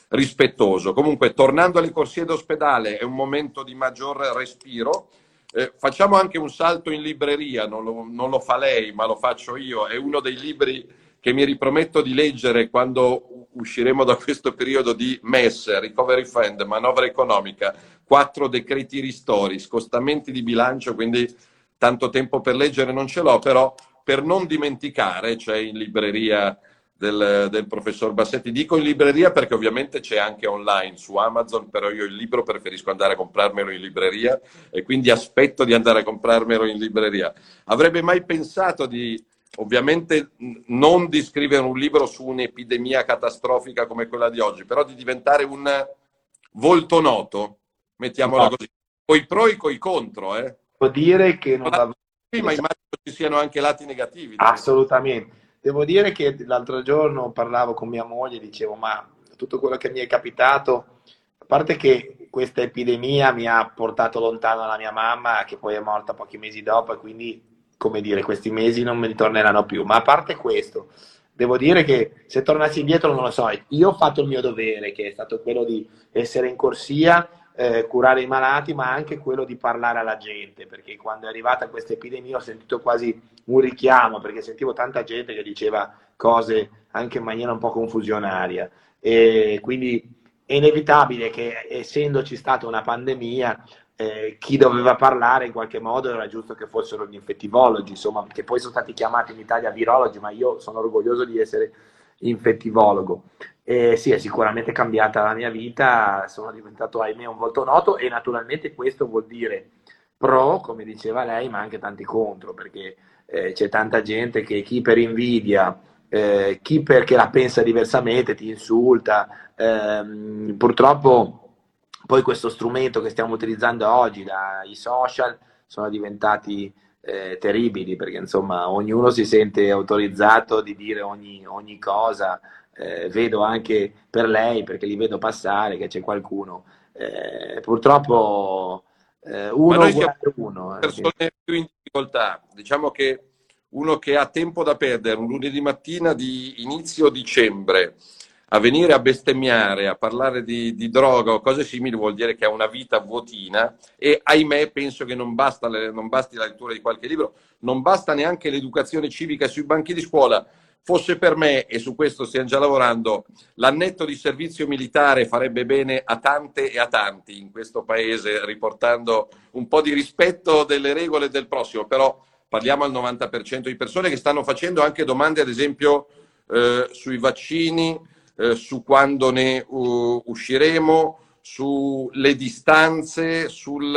Speaker 18: rispettoso. Comunque, tornando alle corsie d'ospedale, è un momento di maggior respiro. Eh, facciamo anche un salto in libreria, non lo, non lo fa lei, ma lo faccio io. È uno dei libri che mi riprometto di leggere quando usciremo da questo periodo di MES, Recovery Fund, manovra economica, quattro decreti ristori, scostamenti di bilancio, quindi tanto tempo per leggere non ce l'ho, però per non dimenticare, c'è in libreria del, del, professor Bassetti. Dico in libreria perché ovviamente c'è anche online su Amazon, però io il libro preferisco andare a comprarmelo in libreria e quindi aspetto di andare a comprarmelo in libreria. Avrebbe mai pensato di ovviamente non di scrivere un libro su un'epidemia catastrofica come quella di oggi, però di diventare un volto noto, mettiamola
Speaker 19: No.
Speaker 18: così. Coi pro e coi contro, eh.
Speaker 19: Devo dire che non va
Speaker 18: Sì, ma immagino ci siano anche lati negativi.
Speaker 19: Assolutamente. Devo dire che l'altro giorno parlavo con mia moglie e dicevo, ma tutto quello che mi è capitato, a parte che questa epidemia mi ha portato lontano dalla mia mamma, che poi è morta pochi mesi dopo, e quindi, come dire, questi mesi non mi ritorneranno più. Ma a parte questo, devo dire che se tornassi indietro, non lo so, io ho fatto il mio dovere, che è stato quello di essere in corsia, eh, curare i malati, ma anche quello di parlare alla gente, perché quando è arrivata questa epidemia ho sentito quasi un richiamo, perché sentivo tanta gente che diceva cose anche in maniera un po' confusionaria. E quindi è inevitabile che, essendoci stata una pandemia, eh, chi doveva parlare in qualche modo era giusto che fossero gli infettivologi, insomma, che poi sono stati chiamati in Italia virologi, ma io sono orgoglioso di essere infettivologo. E sì, è sicuramente cambiata la mia vita, sono diventato ahimè un volto noto e naturalmente questo vuol dire pro, come diceva lei, ma anche tanti contro, perché eh, c'è tanta gente che chi per invidia, eh, chi perché la pensa diversamente ti insulta. Ehm, purtroppo poi questo strumento che stiamo utilizzando oggi, dai social, sono diventati eh, terribili perché insomma ognuno si sente autorizzato di dire ogni, ogni cosa. Eh, vedo anche per lei, perché li vedo passare, che c'è qualcuno. Eh, purtroppo eh,
Speaker 18: Ma
Speaker 19: uno guarda uno. eh,
Speaker 18: persone più in difficoltà. Diciamo che uno che ha tempo da perdere un lunedì mattina di inizio dicembre a venire a bestemmiare, a parlare di, di droga o cose simili vuol dire che ha una vita vuotina e ahimè penso che non, basta non basti la lettura di qualche libro, non basta neanche l'educazione civica sui banchi di scuola. Fosse per me, e su questo stiamo già lavorando, l'annetto di servizio militare farebbe bene a tante e a tanti in questo paese, riportando un po' di rispetto delle regole del prossimo, però parliamo al 90% di persone che stanno facendo anche domande, ad esempio, eh, sui vaccini, eh, su quando ne uh, usciremo, sulle distanze, sul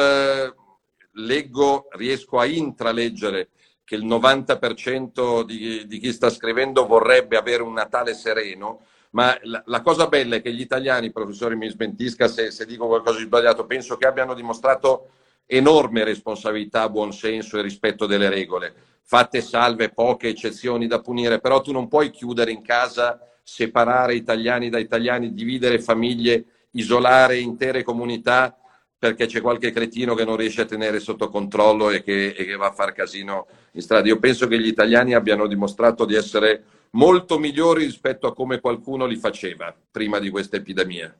Speaker 18: leggo, riesco a intraleggere che il 90% di, di chi sta scrivendo vorrebbe avere un Natale sereno, ma la, la cosa bella è che gli italiani, professore mi smentisca se, se dico qualcosa di sbagliato, penso che abbiano dimostrato enorme responsabilità, buonsenso e rispetto delle regole, fatte salve poche eccezioni da punire, però tu non puoi chiudere in casa, separare italiani da italiani, dividere famiglie, isolare intere comunità perché c'è qualche cretino che non riesce a tenere sotto controllo e che, e che va a far casino in strada. Io penso che gli italiani abbiano dimostrato di essere molto migliori rispetto a come qualcuno li faceva prima di questa epidemia.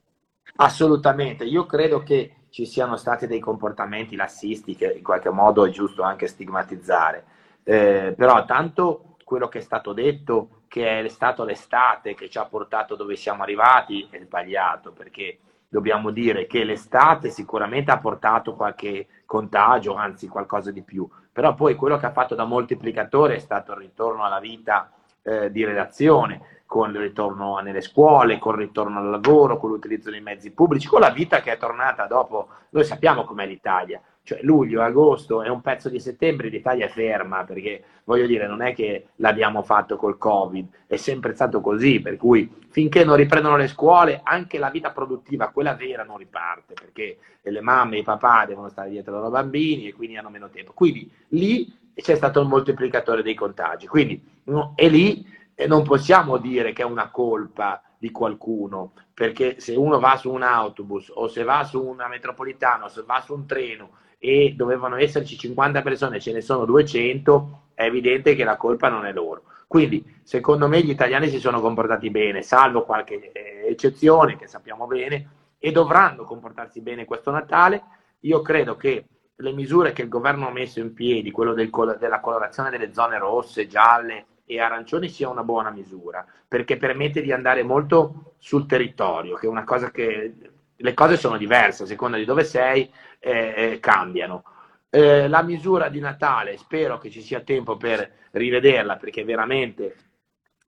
Speaker 19: Assolutamente, io credo che ci siano stati dei comportamenti lassisti che in qualche modo è giusto anche stigmatizzare, Eh, però tanto quello che è stato detto che è stato l'estate che ci ha portato dove siamo arrivati è sbagliato perché dobbiamo dire che l'estate sicuramente ha portato qualche contagio, anzi qualcosa di più, però poi quello che ha fatto da moltiplicatore è stato il ritorno alla vita eh, di relazione, con il ritorno nelle scuole, con il ritorno al lavoro, con l'utilizzo dei mezzi pubblici, con la vita che è tornata dopo. Noi sappiamo com'è l'Italia, cioè luglio, agosto e un pezzo di settembre l'Italia è ferma, perché voglio dire, non è che l'abbiamo fatto col Covid, è sempre stato così, per cui finché non riprendono le scuole, anche la vita produttiva, quella vera, non riparte, perché le mamme e i papà devono stare dietro ai loro bambini e quindi hanno meno tempo. Quindi lì c'è stato il moltiplicatore dei contagi, quindi no, è lì e non possiamo dire che è una colpa di qualcuno, perché se uno va su un autobus o se va su una metropolitana o se va su un treno e dovevano esserci 50 persone e ce ne sono 200, è evidente che la colpa non è loro. Quindi, secondo me, gli italiani si sono comportati bene, salvo qualche eh, eccezione che sappiamo bene, e dovranno comportarsi bene questo Natale. Io credo che le misure che il governo ha messo in piedi, quello del della colorazione delle zone rosse, gialle e arancioni, sia una buona misura, perché permette di andare molto sul territorio, che è una cosa che le cose sono diverse, a seconda di dove sei, eh, eh, cambiano. Eh, la misura di Natale, spero che ci sia tempo per rivederla, perché veramente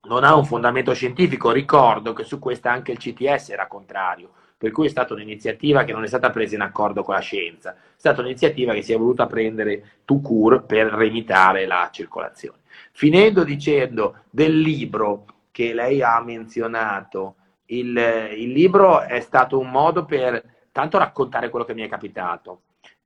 Speaker 19: non ha un fondamento scientifico. Ricordo che su questa anche il CTS era contrario, per cui è stata un'iniziativa che non è stata presa in accordo con la scienza, è stata un'iniziativa che si è voluta prendere tout court per limitare la circolazione. Finendo dicendo del libro che lei ha menzionato, il, il libro è stato un modo per tanto raccontare quello che mi è capitato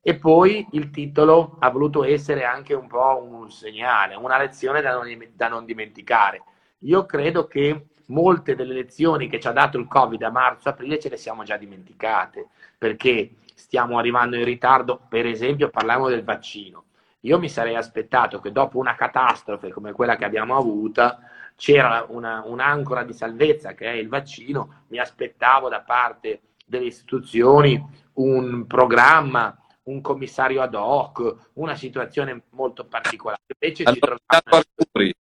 Speaker 19: e poi il titolo ha voluto essere anche un po' un segnale, una lezione da non, da non dimenticare. Io credo che molte delle lezioni che ci ha dato il Covid a marzo-aprile ce le siamo già dimenticate, perché stiamo arrivando in ritardo, per esempio parliamo del vaccino. Io mi sarei aspettato che dopo una catastrofe come quella che abbiamo avuta, c'era una, un'ancora di salvezza che è il vaccino, mi aspettavo da parte delle istituzioni un programma, un commissario ad hoc, una situazione molto particolare. Invece
Speaker 18: hanno,
Speaker 19: ci troviamo...
Speaker 18: Arcuri,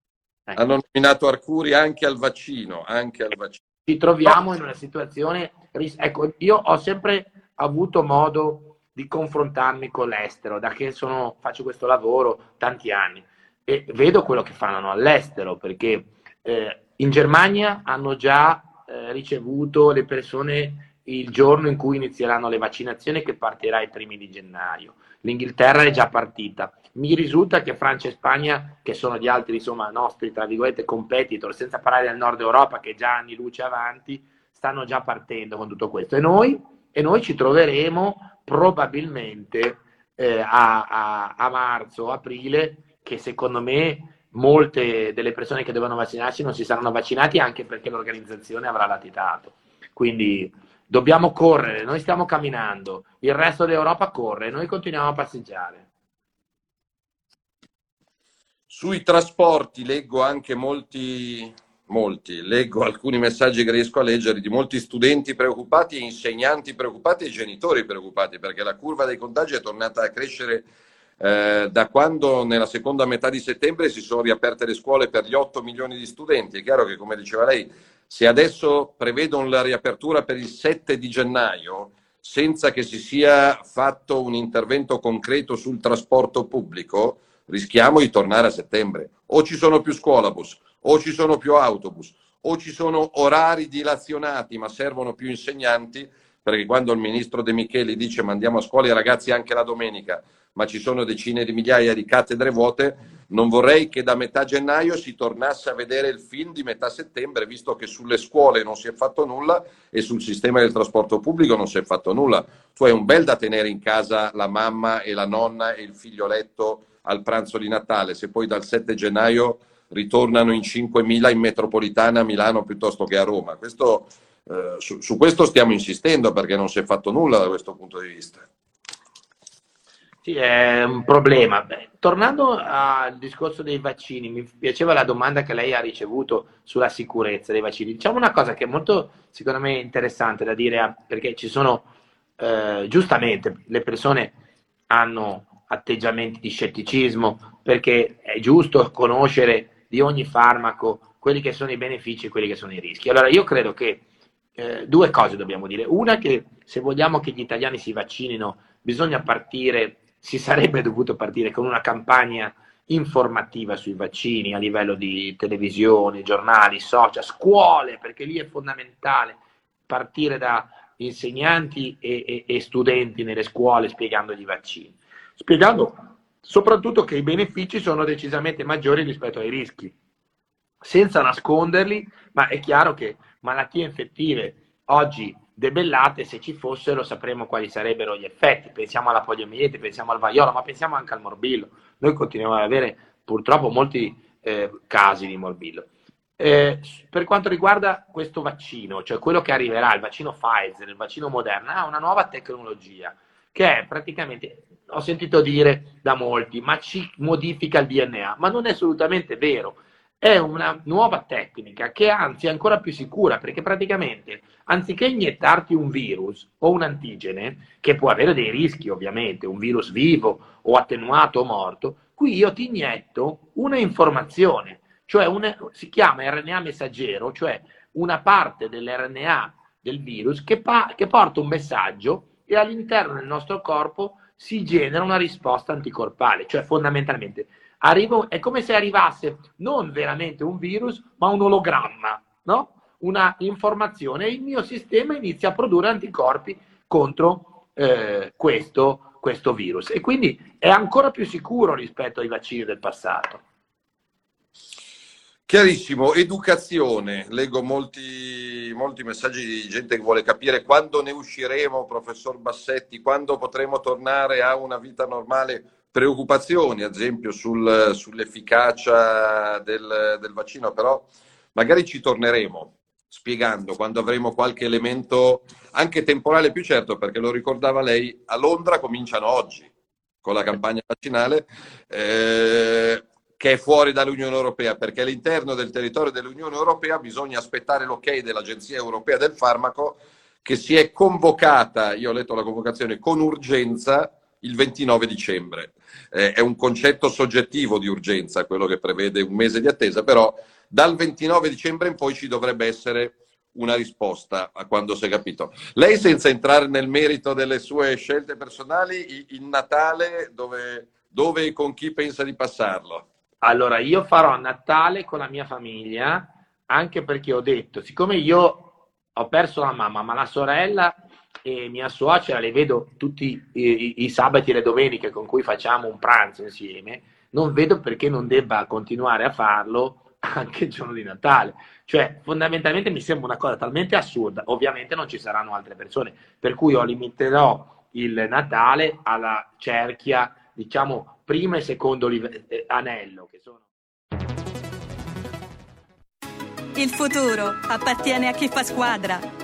Speaker 18: ecco. hanno nominato Arcuri anche al vaccino, anche al vaccino.
Speaker 19: Ci troviamo in una situazione... Ecco, io ho sempre avuto modo di confrontarmi con l'estero, da che sono, faccio questo lavoro tanti anni, e vedo quello che fanno all'estero, perché eh, in Germania hanno già eh, ricevuto le persone il giorno in cui inizieranno le vaccinazioni che partirà i primi di gennaio. L'Inghilterra è già partita. Mi risulta che Francia e Spagna, che sono gli altri insomma, nostri tra virgolette competitor, senza parlare del nord Europa che già anni luce avanti, stanno già partendo con tutto questo. E noi, e noi ci troveremo probabilmente eh, a, a, a marzo, aprile, che secondo me molte delle persone che devono vaccinarsi non si saranno vaccinati anche perché l'organizzazione avrà latitato. Quindi dobbiamo correre, noi stiamo camminando, il resto d'Europa corre, noi continuiamo a passeggiare.
Speaker 18: Sui trasporti leggo anche molti, molti, leggo alcuni messaggi che riesco a leggere di molti studenti preoccupati, insegnanti preoccupati e genitori preoccupati perché la curva dei contagi è tornata a crescere eh, da quando nella seconda metà di settembre si sono riaperte le scuole per gli 8 milioni di studenti. È chiaro che, come diceva lei, se adesso prevedono la riapertura per il 7 di gennaio, senza che si sia fatto un intervento concreto sul trasporto pubblico, rischiamo di tornare a settembre. O ci sono più scuolabus, o ci sono più autobus, o ci sono orari dilazionati, ma servono più insegnanti, perché quando il ministro De Micheli dice mandiamo a scuola i ragazzi anche la domenica, ma ci sono decine di migliaia di cattedre vuote, non vorrei che da metà gennaio si tornasse a vedere il film di metà settembre, visto che sulle scuole non si è fatto nulla e sul sistema del trasporto pubblico non si è fatto nulla. Tu hai un bel da tenere in casa la mamma e la nonna e il figlioletto al pranzo di Natale, se poi dal 7 gennaio ritornano in 5.000 in metropolitana a Milano piuttosto che a Roma. Questo, eh, su, su questo stiamo insistendo perché non si è fatto nulla da questo punto di vista.
Speaker 19: Sì, è un problema. Beh, tornando al discorso dei vaccini, mi piaceva la domanda che lei ha ricevuto sulla sicurezza dei vaccini. Diciamo una cosa che è molto, secondo me, interessante da dire, perché ci sono, eh, giustamente, le persone hanno atteggiamenti di scetticismo, perché è giusto conoscere di ogni farmaco quelli che sono i benefici e quelli che sono i rischi. Allora, io credo che eh, due cose dobbiamo dire. Una, che se vogliamo che gli italiani si vaccinino, bisogna partire si sarebbe dovuto partire con una campagna informativa sui vaccini a livello di televisione, giornali, social, scuole, perché lì è fondamentale partire da insegnanti e, e, e studenti nelle scuole spiegando i vaccini, spiegando soprattutto che i benefici sono decisamente maggiori rispetto ai rischi, senza nasconderli, ma è chiaro che malattie infettive oggi debellate, se ci fossero sapremo quali sarebbero gli effetti. Pensiamo alla poliomielite, pensiamo al vaiolo, ma pensiamo anche al morbillo. Noi continuiamo ad avere purtroppo molti eh, casi di morbillo. Eh, per quanto riguarda questo vaccino, cioè quello che arriverà, il vaccino Pfizer, il vaccino Moderna, ha una nuova tecnologia che è praticamente, ho sentito dire da molti, ma ci modifica il DNA, ma non è assolutamente vero è una nuova tecnica che anzi è ancora più sicura perché praticamente anziché iniettarti un virus o un antigene, che può avere dei rischi ovviamente, un virus vivo o attenuato o morto, qui io ti inietto una informazione, cioè una, si chiama RNA messaggero, cioè una parte dell'RNA del virus che, pa- che porta un messaggio e all'interno del nostro corpo si genera una risposta anticorpale, cioè fondamentalmente Arrivo, è come se arrivasse non veramente un virus, ma un ologramma, no? una informazione e il mio sistema inizia a produrre anticorpi contro eh, questo, questo virus. E quindi è ancora più sicuro rispetto ai vaccini del passato.
Speaker 18: Chiarissimo, educazione, leggo molti, molti messaggi di gente che vuole capire quando ne usciremo, professor Bassetti, quando potremo tornare a una vita normale, preoccupazioni ad esempio sul- sull'efficacia del, del vaccino, però magari ci torneremo spiegando quando avremo qualche elemento anche temporale più certo, perché lo ricordava lei, a Londra cominciano oggi con la campagna vaccinale. eh, che è fuori dall'Unione Europea, perché all'interno del territorio dell'Unione Europea bisogna aspettare l'ok dell'Agenzia Europea del Farmaco che si è convocata, io ho letto la convocazione, con urgenza il 29 dicembre. Eh, è un concetto soggettivo di urgenza, quello che prevede un mese di attesa, però dal 29 dicembre in poi ci dovrebbe essere una risposta a quando si è capito. Lei, senza entrare nel merito delle sue scelte personali, il Natale dove, dove e con chi pensa di passarlo?
Speaker 19: Allora, io farò Natale con la mia famiglia, anche perché ho detto, siccome io ho perso la mamma, ma la sorella e mia suocera le vedo tutti i, i- i sabati e le domeniche con cui facciamo un pranzo insieme, non vedo perché non debba continuare a farlo anche il giorno di Natale. Cioè, fondamentalmente mi sembra una cosa talmente assurda. Ovviamente non ci saranno altre persone, per cui io limiterò il Natale alla cerchia, diciamo, primo e secondo live- eh, anello, che sono
Speaker 20: Il futuro appartiene a chi fa squadra.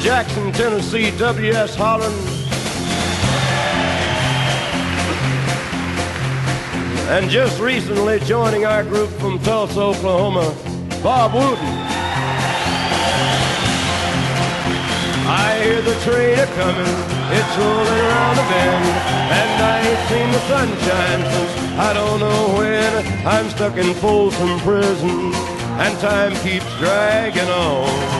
Speaker 21: Jackson, Tennessee, W.S. Holland. And just recently joining our group from Tulsa, Oklahoma, Bob Wooten. I hear the train a coming, it's rolling around the bend, and I ain't seen the sunshine since I don't know when. I'm stuck in Folsom Prison, and time keeps dragging on.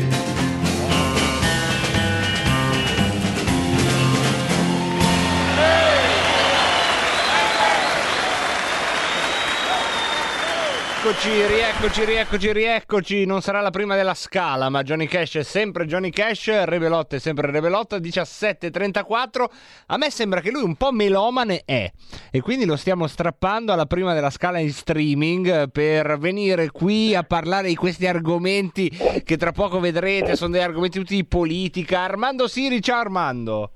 Speaker 3: Eccoci, rieccoci, rieccoci, rieccoci. Non sarà la prima della scala, ma Johnny Cash è sempre Johnny Cash, Rebelotta è sempre Rebelotta, 17.34. A me sembra che lui un po' melomane è e quindi lo stiamo strappando alla prima della scala in streaming per venire qui a parlare di questi argomenti che tra poco vedrete, sono degli argomenti tutti di politica. Armando Siri, ciao Armando.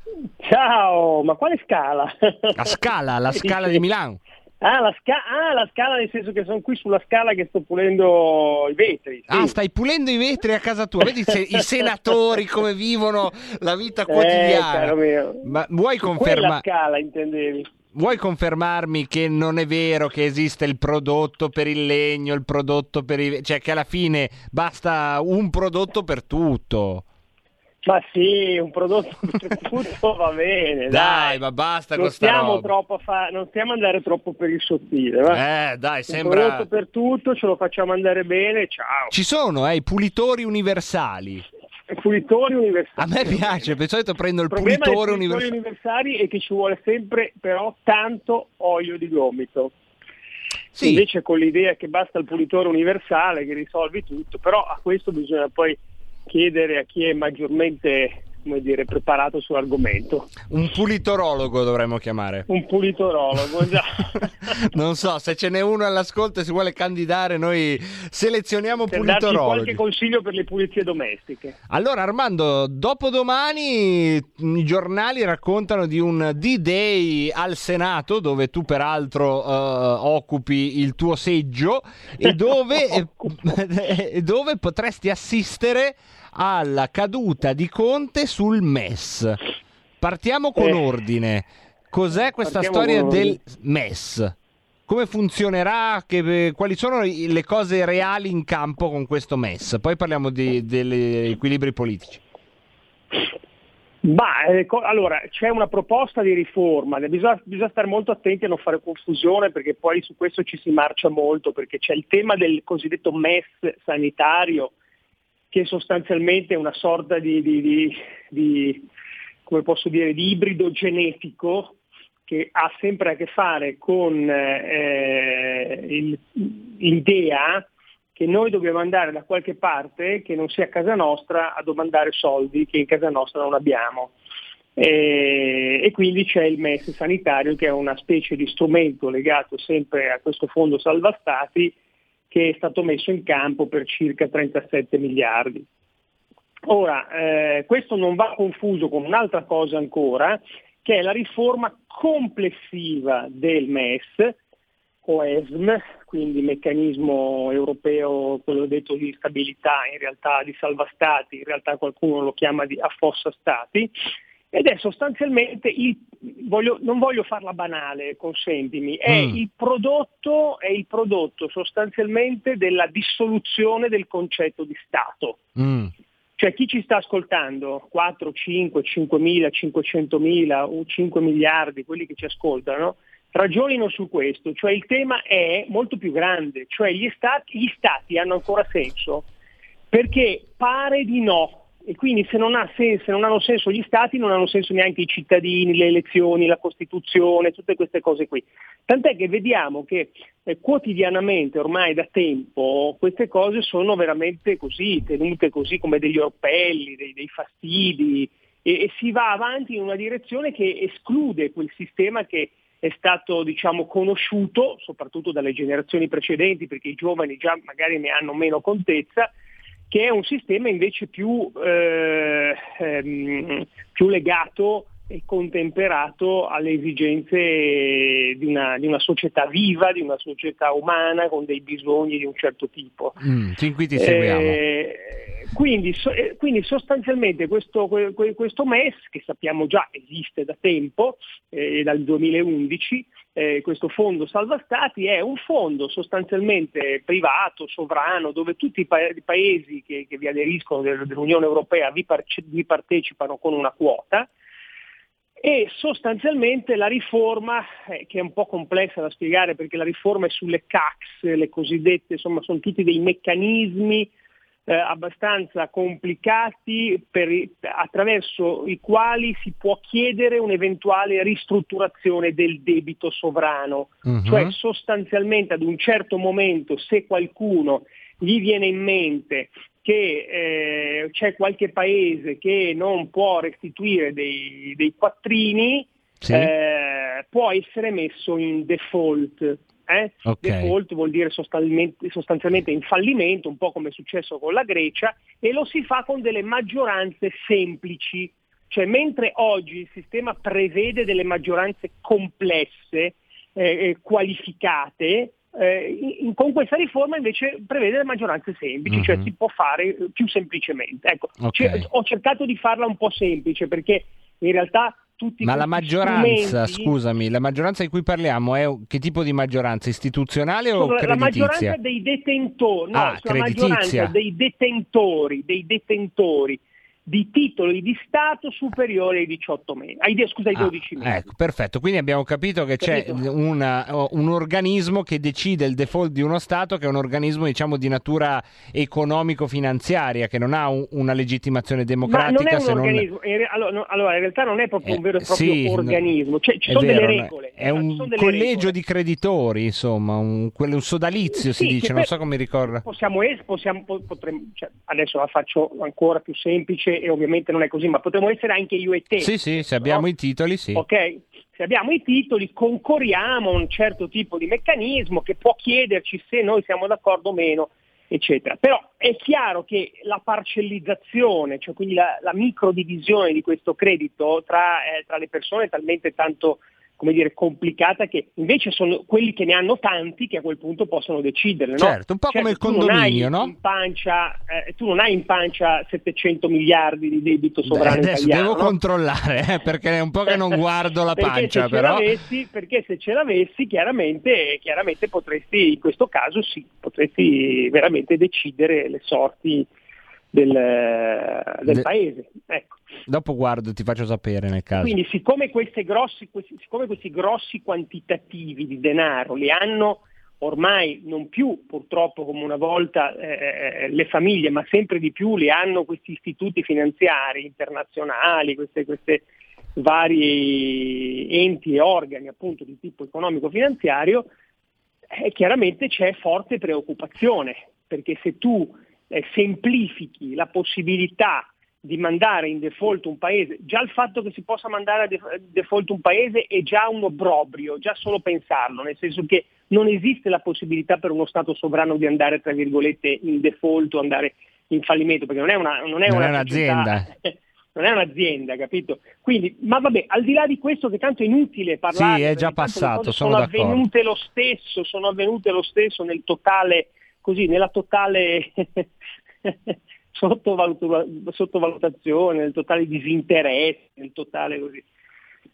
Speaker 8: Ciao, ma quale scala?
Speaker 3: La scala, la scala di Milano.
Speaker 8: Ah la, sca- ah, la scala nel senso che sono qui sulla scala che sto pulendo i vetri. sì.
Speaker 3: Ah, stai pulendo i vetri a casa tua. Vedi se- i senatori come vivono la vita
Speaker 8: Eh,
Speaker 3: quotidiana.
Speaker 8: mio.
Speaker 3: Ma vuoi confermare?
Speaker 8: scala intendevi?
Speaker 3: Vuoi confermarmi che non è vero che esiste il prodotto per il legno, il prodotto per i... cioè che alla fine basta un prodotto per tutto?
Speaker 8: Ma sì, un prodotto per tutto va bene,
Speaker 3: Dai,
Speaker 8: dai.
Speaker 3: ma basta
Speaker 8: non stiamo
Speaker 3: roba.
Speaker 8: troppo fa- non stiamo andare troppo per il sottile, va?
Speaker 3: Eh, dai,
Speaker 8: Un
Speaker 3: sembra...
Speaker 8: prodotto per tutto, ce lo facciamo andare bene, ciao.
Speaker 3: Ci sono, eh, i pulitori universali.
Speaker 8: Pulitori universali.
Speaker 3: A me piace, per solito prendo il
Speaker 8: Il
Speaker 3: pulitore universale.
Speaker 8: universali è che ci vuole sempre però tanto olio di gomito.
Speaker 3: Sì.
Speaker 8: Invece con l'idea che basta il pulitore universale che risolvi tutto, però a questo bisogna poi chiedere a chi è maggiormente come dire, preparato sull'argomento.
Speaker 3: Un pulitorologo dovremmo chiamare.
Speaker 8: Un pulitorologo, già.
Speaker 3: Non so, se ce n'è uno all'ascolto e si vuole candidare, noi selezioniamo
Speaker 8: per darci
Speaker 3: pulitorologhi.
Speaker 8: qualche consiglio per le pulizie domestiche.
Speaker 3: Allora Armando, dopodomani i giornali raccontano di un D-Day al Senato dove tu peraltro eh, occupi il tuo seggio e dove, e dove potresti assistere alla caduta di Conte sul MES. Partiamo con
Speaker 8: Eh.
Speaker 3: ordine. Cos'è questa storia del. MES? Come funzionerà? Che- quali sono le cose reali in campo con questo MES? Poi parliamo di- degli equilibri politici.
Speaker 8: Ma eh, co- allora c'è una proposta di riforma, bisogna, bisogna stare molto attenti a non fare confusione perché poi su questo ci si marcia molto, perché c'è il tema del cosiddetto MES sanitario, che sostanzialmente è una sorta di, di- di- di, come posso dire, di ibrido genetico che ha sempre a che fare con eh, il- l'idea che noi dobbiamo andare da qualche parte che non sia casa nostra a domandare soldi che in casa nostra non abbiamo. E, e quindi c'è il MES sanitario che è una specie di strumento legato sempre a questo fondo salva stati che è stato messo in campo per circa 37 miliardi. Ora, eh, questo non va confuso con un'altra cosa ancora, che è la riforma complessiva del MES, o ESM, quindi meccanismo europeo, quello detto di stabilità, in realtà di salva stati, in realtà qualcuno lo chiama di affossa stati, ed è sostanzialmente il, voglio- non voglio farla banale, consentimi, è,
Speaker 22: Mm.
Speaker 8: il prodotto, è il prodotto sostanzialmente della dissoluzione del concetto di Stato. Cioè chi ci sta ascoltando, 4, 5, 5 mila, 500 mila o 5 miliardi, quelli che ci ascoltano, ragionino su questo, cioè il tema è molto più grande, cioè gli stati, gli stati hanno ancora senso, perché pare di no, e quindi se non, senso, se non hanno senso gli stati non hanno senso neanche i cittadini, le elezioni, la Costituzione, tutte queste cose qui. Tant'è che vediamo che eh, quotidianamente, ormai da tempo, queste cose sono veramente così, tenute così come degli orpelli, dei, dei fastidi, e, e si va avanti in una direzione che esclude quel sistema che è stato diciamo, conosciuto soprattutto dalle generazioni precedenti, perché i giovani già magari ne hanno meno contezza, che è un sistema invece più, eh, ehm, più legato contemperato alle esigenze di una, di una, società viva, di una società umana con dei bisogni di un certo tipo.
Speaker 3: Mm, fin qui ti seguiamo.
Speaker 8: Eh, quindi, so, eh, quindi, sostanzialmente questo, questo, MES, che sappiamo già esiste da tempo, eh, dal 2011, eh, questo fondo salva stati è un fondo sostanzialmente privato, sovrano, dove tutti i, pa- i paesi che, che, vi aderiscono dell'Unione Europea vi, par- vi partecipano con una quota e sostanzialmente la riforma, eh, che è un po' complessa da spiegare perché la riforma è sulle CACS, le cosiddette, insomma sono tutti dei meccanismi eh, abbastanza complicati per, attraverso i quali si può chiedere un'eventuale ristrutturazione del debito sovrano, uh-huh. cioè sostanzialmente ad un certo momento se qualcuno gli viene in mente che eh, c'è qualche paese che non può restituire dei, dei quattrini, sì. eh, può essere messo in default. Eh? Okay. Default vuol dire sostanzialmente, sostanzialmente in fallimento, un po' come è successo con la Grecia, e lo si fa con delle maggioranze semplici. Cioè, mentre oggi il sistema prevede delle maggioranze complesse, eh, qualificate, eh, in, con questa riforma invece prevede le maggioranze semplici, uh-huh. cioè mhm. si può fare più semplicemente. Ecco, okay. c- ho cercato di farla un po' semplice perché in realtà tutti
Speaker 3: Ma la maggioranza,
Speaker 8: strumenti...
Speaker 3: scusami, la maggioranza di cui parliamo è che tipo di maggioranza? Istituzionale o creditizia?
Speaker 8: La maggioranza dei detentori, no,
Speaker 3: ah,
Speaker 8: la maggioranza dei detentori, dei detentori di titoli di Stato superiori ai 18 mesi, ai, scusa, ai 12 ah, mesi.
Speaker 3: Ecco, perfetto, quindi abbiamo capito che c'è una, un organismo che decide il default di uno Stato che è un organismo diciamo di natura economico-finanziaria, che non ha un, una legittimazione democratica.
Speaker 8: Ma non è
Speaker 3: non...
Speaker 8: organismo, allora, in realtà non è proprio eh, un vero e proprio sì, organismo, cioè, ci sono
Speaker 3: vero,
Speaker 8: delle regole.
Speaker 3: È un collegio regole. di creditori, insomma, un, un sodalizio si dice, non so come ricorda.
Speaker 8: Possiamo, possiamo potremmo, cioè, adesso la faccio ancora più semplice e ovviamente non è così, ma potremmo essere anche io e te.
Speaker 3: Sì, sì, se abbiamo
Speaker 8: no?
Speaker 3: i titoli, sì.
Speaker 8: Ok, se abbiamo i titoli concorriamo a un certo tipo di meccanismo che può chiederci se noi siamo d'accordo o meno, eccetera. Però è chiaro che la parcellizzazione, cioè quindi la, la microdivisione di questo credito tra, eh, tra le persone è talmente tanto come dire, complicata che invece sono quelli che ne hanno tanti che a quel punto possono decidere. No?
Speaker 3: Certo, un po'
Speaker 8: certo,
Speaker 3: come il condominio, no?
Speaker 8: Pancia, eh, tu non hai in pancia 700 miliardi di debito sovrano
Speaker 3: Beh, adesso
Speaker 8: italiano.
Speaker 3: devo
Speaker 8: no?
Speaker 3: controllare, eh, perché è un po' che non guardo la pancia,
Speaker 8: se
Speaker 3: però.
Speaker 8: perché se ce l'avessi, chiaramente, chiaramente potresti, in questo caso sì, potresti veramente decidere le sorti del, del De... paese. Ecco.
Speaker 3: Dopo guardo, ti faccio sapere nel caso.
Speaker 8: Quindi siccome, grossi, questi, siccome questi grossi quantitativi di denaro li hanno ormai non più purtroppo come una volta eh, le famiglie, ma sempre di più li hanno questi istituti finanziari internazionali, queste, queste vari enti e organi appunto di tipo economico-finanziario, eh, chiaramente c'è forte preoccupazione, perché se tu eh, semplifichi la possibilità di mandare in default un paese, già il fatto che si possa mandare a default un paese è già un obbrobrio, già solo pensarlo, nel senso che non esiste la possibilità per uno Stato sovrano di andare, tra virgolette, in default o andare in fallimento, perché non è, una, non è,
Speaker 3: non
Speaker 8: una
Speaker 3: è un'azienda.
Speaker 8: non è un'azienda, capito? Quindi, ma vabbè, al di là di questo che tanto è inutile parlare,
Speaker 3: sì, è già passato, sono,
Speaker 8: sono avvenute lo stesso, sono avvenute lo stesso nel totale così nella totale sottovalutazione, nel totale disinteresse, nel totale così.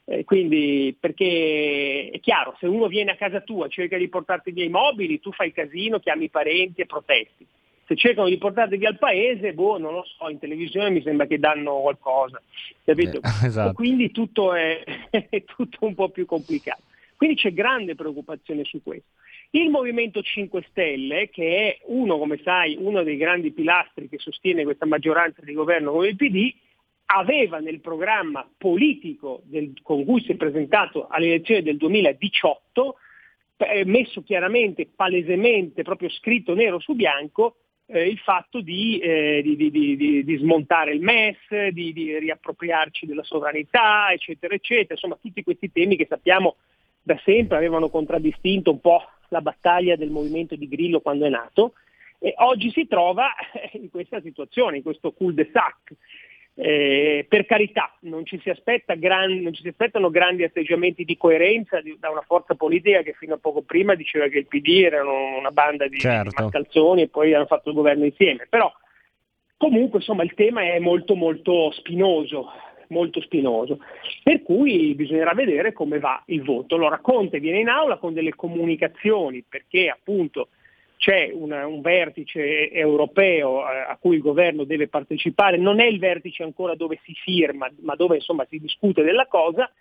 Speaker 8: Eh, quindi, perché è chiaro, se uno viene a casa tua, cerca di portarti via i mobili, tu fai casino, chiami i parenti e protesti. Se cercano di portarti via al paese, boh, non lo so, in televisione mi sembra che danno qualcosa, capito?
Speaker 3: Eh, esatto.
Speaker 8: Quindi tutto è, è tutto un po' più complicato. Quindi c'è grande preoccupazione su questo. Il Movimento 5 Stelle, che è uno, come sai, uno dei grandi pilastri che sostiene questa maggioranza di governo come il PD, aveva nel programma politico del, con cui si è presentato alle elezioni del 2018 eh, messo chiaramente, palesemente, proprio scritto nero su bianco, eh, il fatto di, eh, di, di, di, smontare il MES, di, riappropriarci della sovranità, eccetera, eccetera. Insomma, tutti questi temi che sappiamo da sempre avevano contraddistinto un po' la battaglia del movimento di Grillo quando è nato. E oggi si trova in questa situazione, in questo cul-de-sac. Eh, per carità, non ci, gran, non ci, si aspettano grandi atteggiamenti di coerenza di, da una forza politica che fino a poco prima diceva che il PD era una banda di, certo. mascalzoni e poi hanno fatto il governo insieme. Però comunque insomma il tema è molto molto spinoso, molto spinoso. Per cui bisognerà vedere come va il voto. Allora Conte viene in aula con delle comunicazioni perché appunto c'è una, un vertice europeo a, a, cui il governo deve partecipare, non è il vertice ancora dove si firma, ma dove insomma, si discute della cosa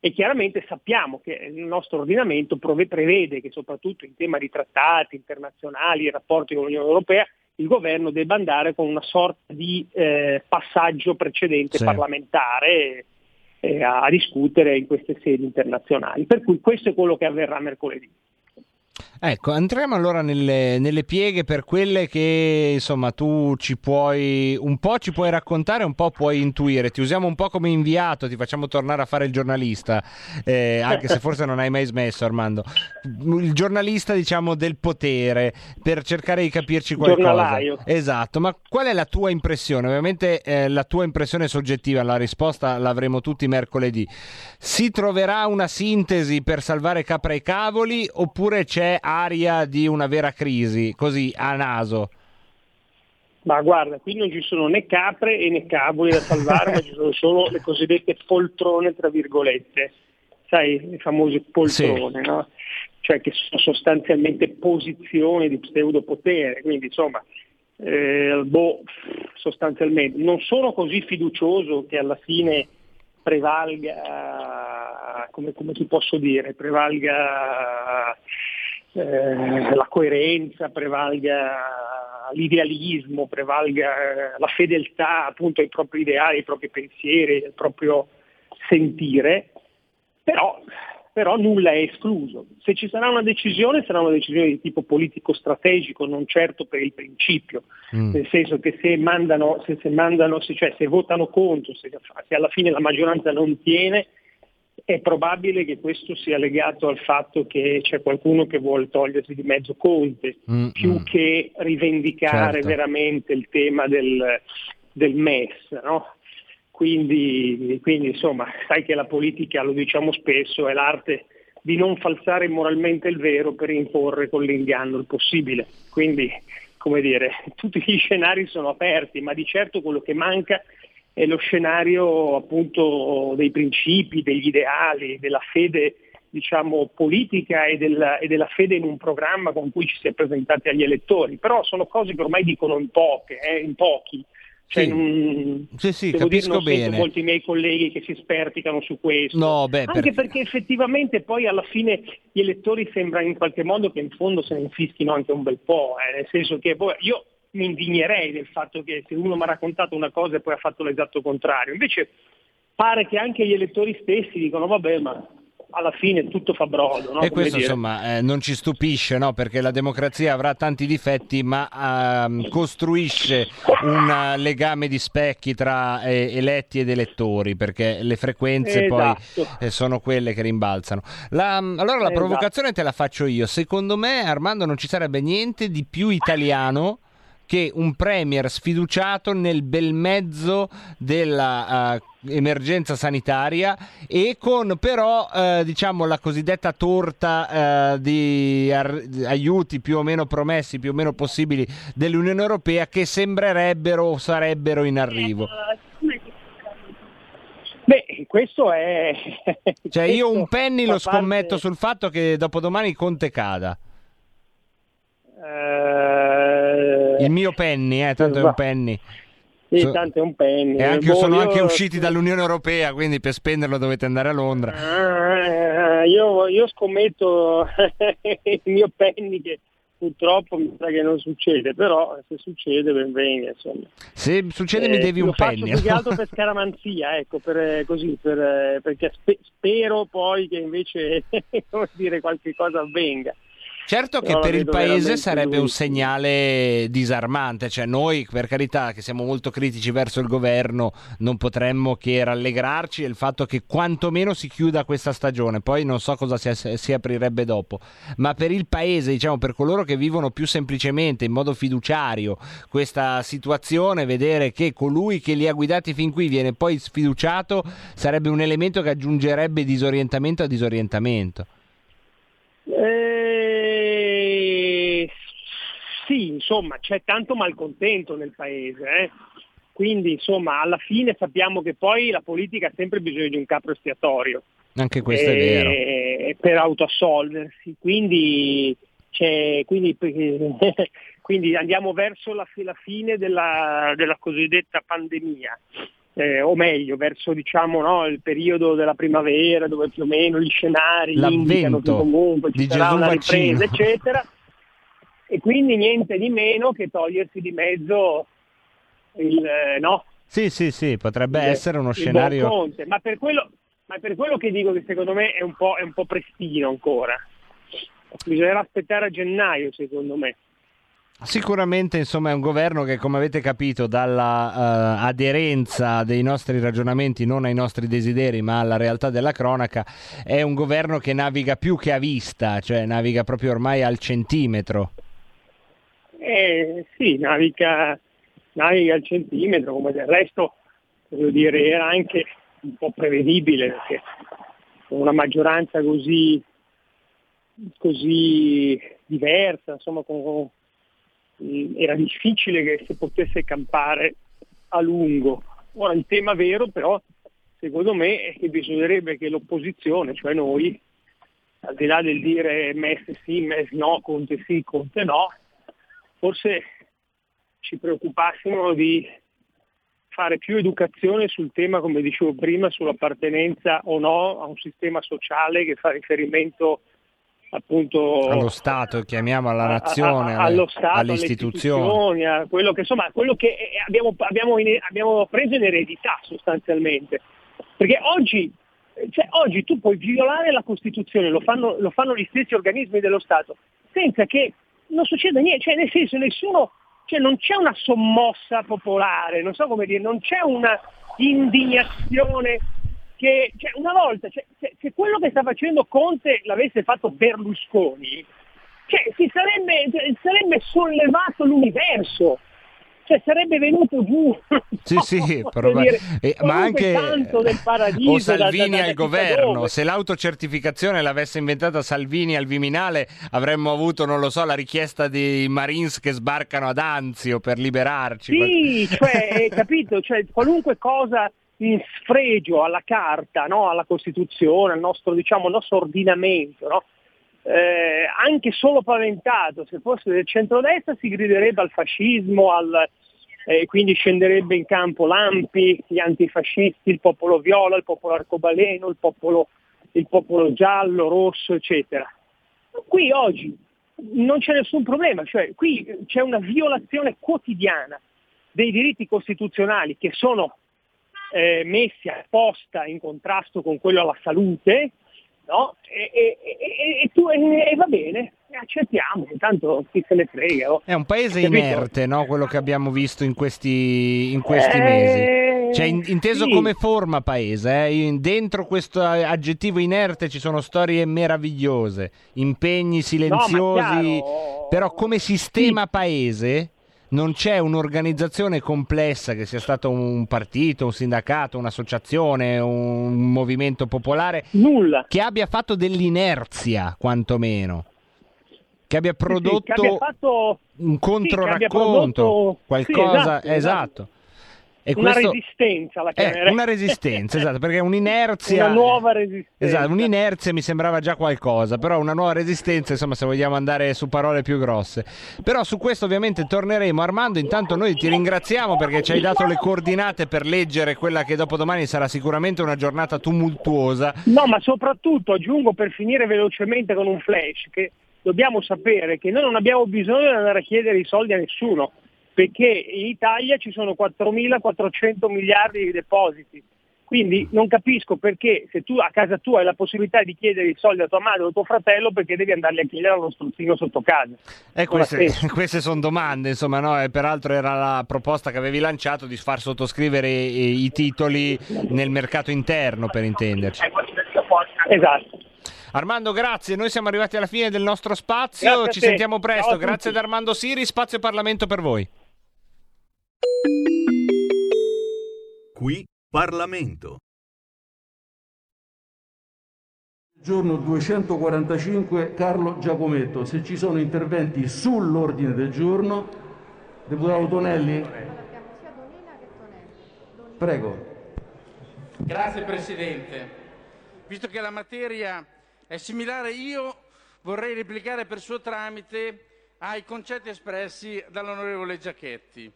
Speaker 8: e chiaramente sappiamo che il nostro ordinamento prevede che soprattutto in tema di trattati internazionali e rapporti con l'Unione Europea il governo debba andare con una sorta di eh, passaggio precedente sì. parlamentare eh, a discutere in queste sedi internazionali. Per cui questo è quello che avverrà mercoledì.
Speaker 3: Ecco, entriamo allora nelle, nelle, pieghe per quelle che insomma tu ci puoi un po' ci puoi raccontare, un po' puoi intuire. Ti usiamo un po' come inviato, ti facciamo tornare a fare il giornalista, eh, anche se forse non hai mai smesso, Armando. Il giornalista, diciamo, del potere per cercare di capirci qualcosa.
Speaker 8: Giornalaio.
Speaker 3: Esatto, ma qual è la tua impressione? Ovviamente eh, la tua impressione soggettiva, la risposta l'avremo tutti mercoledì. Si troverà una sintesi per salvare capra e cavoli oppure c'è aria di una vera crisi, così a naso?
Speaker 8: Ma guarda, qui non ci sono né capre e né cavoli da salvare, ma ci sono solo le cosiddette poltrone, tra virgolette. Sai, le famose poltrone, sì. no? Cioè che sono sostanzialmente posizioni di pseudopotere, quindi insomma, eh, boh, sostanzialmente. Non sono così fiducioso che alla fine prevalga, come, come ti posso dire, prevalga eh, la coerenza, prevalga l'idealismo, prevalga eh, la fedeltà appunto ai propri ideali, ai propri pensieri, al proprio sentire, però, però nulla è escluso. Se ci sarà una decisione sarà una decisione di tipo politico-strategico, non certo per il principio, mm. nel senso che se, mandano, se, se, mandano, se, cioè, se votano contro, se, se alla fine la maggioranza non tiene, è probabile che questo sia legato al fatto che c'è qualcuno che vuole togliersi di mezzo Conte, mm, più mm. che rivendicare certo. veramente il tema del, del MES. No? Quindi, quindi, insomma, sai che la politica, lo diciamo spesso, è l'arte di non falsare moralmente il vero per imporre con l'inganno il possibile. Quindi, come dire, tutti gli scenari sono aperti, ma di certo quello che manca è lo scenario appunto dei principi, degli ideali, della fede diciamo, politica e della, e della, fede in un programma con cui ci si è presentati agli elettori, però sono cose che ormai dicono in, poche, eh, in pochi. Cioè,
Speaker 3: sì.
Speaker 8: non,
Speaker 3: sì, sì,
Speaker 8: devo
Speaker 3: capisco
Speaker 8: dire, non
Speaker 3: bene.
Speaker 8: molti miei colleghi che si sperticano su questo.
Speaker 3: No, beh,
Speaker 8: Anche
Speaker 3: per...
Speaker 8: perché effettivamente poi alla fine gli elettori sembra in qualche modo che in fondo se ne infischino anche un bel po', eh, nel senso che poi io mi indignerei del fatto che se uno mi ha raccontato una cosa e poi ha fatto l'esatto contrario. Invece pare che anche gli elettori stessi dicono vabbè ma alla fine tutto fa brodo. No?
Speaker 3: E questo insomma eh, non ci stupisce no? perché la democrazia avrà tanti difetti ma eh, costruisce un legame di specchi tra eh, eletti ed elettori perché le frequenze
Speaker 8: esatto.
Speaker 3: poi eh, sono quelle che rimbalzano. La, allora la
Speaker 8: esatto.
Speaker 3: provocazione te la faccio io. Secondo me Armando non ci sarebbe niente di più italiano che un premier sfiduciato nel bel mezzo della uh, emergenza sanitaria e con però uh, diciamo la cosiddetta torta uh, di ar- aiuti più o meno promessi, più o meno possibili dell'Unione Europea che sembrerebbero o sarebbero in arrivo.
Speaker 8: Beh, questo è...
Speaker 3: Cioè io un penny lo scommetto parte... sul fatto che dopodomani Conte cada.
Speaker 8: Uh,
Speaker 3: il mio penny, eh, tanto è un penny.
Speaker 8: Sì, so, tanto è un penny.
Speaker 3: E anche,
Speaker 8: boh,
Speaker 3: sono
Speaker 8: io...
Speaker 3: anche usciti dall'Unione Europea, quindi per spenderlo dovete andare a Londra.
Speaker 8: Uh, io, io, scommetto il mio penny che purtroppo mi sa che non succede, però se succede ben venga. Insomma.
Speaker 3: Se succede eh, mi devi un penny.
Speaker 8: Più che altro per scaramanzia, ecco, per, così, per, perché spe- spero poi che invece dire, qualche cosa avvenga.
Speaker 3: Certo che
Speaker 8: la
Speaker 3: per il paese sarebbe un
Speaker 8: durissima.
Speaker 3: segnale disarmante, cioè noi per carità che siamo molto critici verso il governo non potremmo che rallegrarci del fatto che quantomeno si chiuda questa stagione, poi non so cosa si, si aprirebbe dopo, ma per il paese, diciamo per coloro che vivono più semplicemente in modo fiduciario questa situazione, vedere che colui che li ha guidati fin qui viene poi sfiduciato sarebbe un elemento che aggiungerebbe disorientamento a disorientamento.
Speaker 8: Eh, sì, insomma, c'è tanto malcontento nel paese, eh. quindi insomma alla fine sappiamo che poi la politica ha sempre bisogno di un capo espiatorio
Speaker 3: Anche questo è vero.
Speaker 8: per autoassolversi, quindi, c'è, quindi, quindi andiamo verso la, la fine della, della cosiddetta pandemia. eh, o meglio, verso diciamo, no, il periodo della primavera dove più o meno gli scenari indicano che
Speaker 3: L'avvento
Speaker 8: comunque ci sarà una
Speaker 3: vaccino.
Speaker 8: ripresa, eccetera. E quindi niente di meno che togliersi di mezzo il, eh, no,
Speaker 3: Sì, sì, sì, potrebbe
Speaker 8: il-
Speaker 3: essere uno scenario...
Speaker 8: Conte. Ma per, quello, ma per quello che dico che secondo me è un po', è un po' prestino ancora. Bisognerà aspettare a gennaio, secondo me.
Speaker 3: Sicuramente insomma è un governo che come avete capito dalla eh, aderenza dei nostri ragionamenti non ai nostri desideri ma alla realtà della cronaca è un governo che naviga più che a vista, cioè naviga proprio ormai al centimetro.
Speaker 8: Eh, sì, naviga, naviga al centimetro, come del resto voglio dire, era anche un po' prevedibile perché con una maggioranza così, così diversa, insomma, con- con- mh, era difficile che si potesse campare a lungo. Ora il tema vero però, secondo me, è che bisognerebbe che l'opposizione, cioè noi, al di là del dire Messi sì, Messi no, Conte sì, Conte no, forse ci preoccupassimo di fare più educazione sul tema, come dicevo prima, sull'appartenenza o no a un sistema sociale che fa riferimento appunto
Speaker 3: Allo Stato, chiamiamo alla
Speaker 8: a- a-
Speaker 3: nazione,
Speaker 8: a- allo Stato,
Speaker 3: alle istituzioni.
Speaker 8: a quello che, insomma, quello che abbiamo, abbiamo in- abbiamo preso in eredità sostanzialmente. Perché oggi, cioè, oggi tu puoi violare la Costituzione, lo fanno, lo fanno gli stessi organismi dello Stato, senza che non succeda niente, cioè nel senso nessuno, cioè non c'è una sommossa popolare, non so come dire, non c'è una indignazione che cioè, una volta, cioè, se, se quello che sta facendo Conte l'avesse fatto Berlusconi, cioè, si sarebbe, cioè, sarebbe sollevato l'universo, cioè sarebbe venuto giù.
Speaker 3: Sì, sì, proba-
Speaker 8: dire,
Speaker 3: eh, ma anche
Speaker 8: paradiso,
Speaker 3: o
Speaker 8: da- da-
Speaker 3: Salvini
Speaker 8: da- da
Speaker 3: al governo.
Speaker 8: dove.
Speaker 3: Se l'autocertificazione l'avesse inventata Salvini al Viminale, avremmo avuto, non lo so, la richiesta di Marines che sbarcano ad Anzio per liberarci.
Speaker 8: Sì, cioè, hai capito, cioè, qualunque cosa in sfregio alla carta, no? alla Costituzione, al nostro, diciamo, al nostro ordinamento, no? Eh, anche solo paventato, se fosse del centrodestra si griderebbe al fascismo, al, eh, quindi scenderebbe in campo l'AMPI, gli antifascisti, il popolo viola, il popolo arcobaleno, il popolo, il popolo giallo, rosso, eccetera. Qui oggi non c'è nessun problema, cioè qui c'è una violazione quotidiana dei diritti costituzionali che sono eh, messi apposta in contrasto con quello alla salute, no? E, e- e- tu- e- va bene, accettiamo, intanto chi se ne frega. oh.
Speaker 3: È un paese
Speaker 8: Capito?
Speaker 3: inerte, no? quello che abbiamo visto in questi, in questi
Speaker 8: Eh,
Speaker 3: mesi. Cioè, in- inteso
Speaker 8: sì.
Speaker 3: come forma paese, eh? Dentro questo aggettivo inerte ci sono storie meravigliose, impegni silenziosi,
Speaker 8: chiaro.
Speaker 3: però come sistema paese non c'è un'organizzazione complessa che sia stato un partito, un sindacato, un'associazione, un movimento popolare
Speaker 8: Nulla.
Speaker 3: che abbia fatto dell'inerzia, quantomeno. Che abbia
Speaker 8: Sì, sì,
Speaker 3: prodotto
Speaker 8: che abbia fatto
Speaker 3: un
Speaker 8: sì,
Speaker 3: controracconto,
Speaker 8: abbia prodotto-
Speaker 3: qualcosa,
Speaker 8: sì, esatto,
Speaker 3: esatto. E
Speaker 8: una
Speaker 3: questo-
Speaker 8: resistenza la
Speaker 3: eh,
Speaker 8: chiamerei.
Speaker 3: una resistenza, esatto, perché un'inerzia...
Speaker 8: Una nuova resistenza.
Speaker 3: Esatto, un'inerzia mi sembrava già qualcosa, però una nuova resistenza, insomma, se vogliamo andare su parole più grosse. Però su questo ovviamente torneremo. Armando, intanto noi ti ringraziamo perché ci hai dato le coordinate per leggere quella che dopodomani sarà sicuramente una giornata tumultuosa.
Speaker 8: No, ma soprattutto aggiungo per finire velocemente con un flash che dobbiamo sapere che noi non abbiamo bisogno di andare a chiedere i soldi a nessuno, perché in Italia ci sono 4.400 miliardi di depositi. Quindi non capisco perché se tu a casa tua hai la possibilità di chiedere i soldi a tua madre o a tuo fratello, perché devi andarli a chiedere a uno strozzino sotto casa.
Speaker 3: Eh, queste, queste sono domande, insomma, no? E peraltro era la proposta che avevi lanciato di far sottoscrivere i, i titoli nel mercato interno, per intenderci.
Speaker 8: Esatto.
Speaker 3: Armando, grazie. Noi siamo arrivati alla fine del nostro spazio.
Speaker 8: Grazie
Speaker 3: Ci sentiamo
Speaker 8: Ciao
Speaker 3: presto.
Speaker 8: tutti.
Speaker 3: Grazie ad Armando Siri. Spazio Parlamento per voi.
Speaker 13: Qui Parlamento.
Speaker 22: Giorno 245 Carlo Giacometto. Se ci sono interventi sull'ordine del giorno, deputato Tonelli. Prego.
Speaker 23: Grazie Presidente. Visto che la materia è similare, io vorrei replicare per suo tramite ai concetti espressi dall'onorevole Giachetti.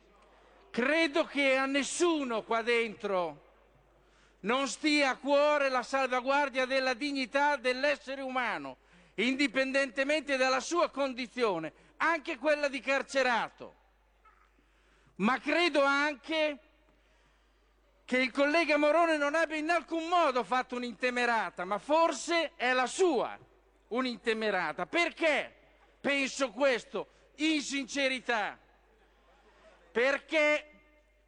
Speaker 23: Credo che a nessuno qua dentro non stia a cuore la salvaguardia della dignità dell'essere umano, indipendentemente dalla sua condizione, anche quella di carcerato. Ma credo anche che il collega Morone non abbia in alcun modo fatto un'intemerata, ma forse è la sua un'intemerata. Perché penso questo? In sincerità. Perché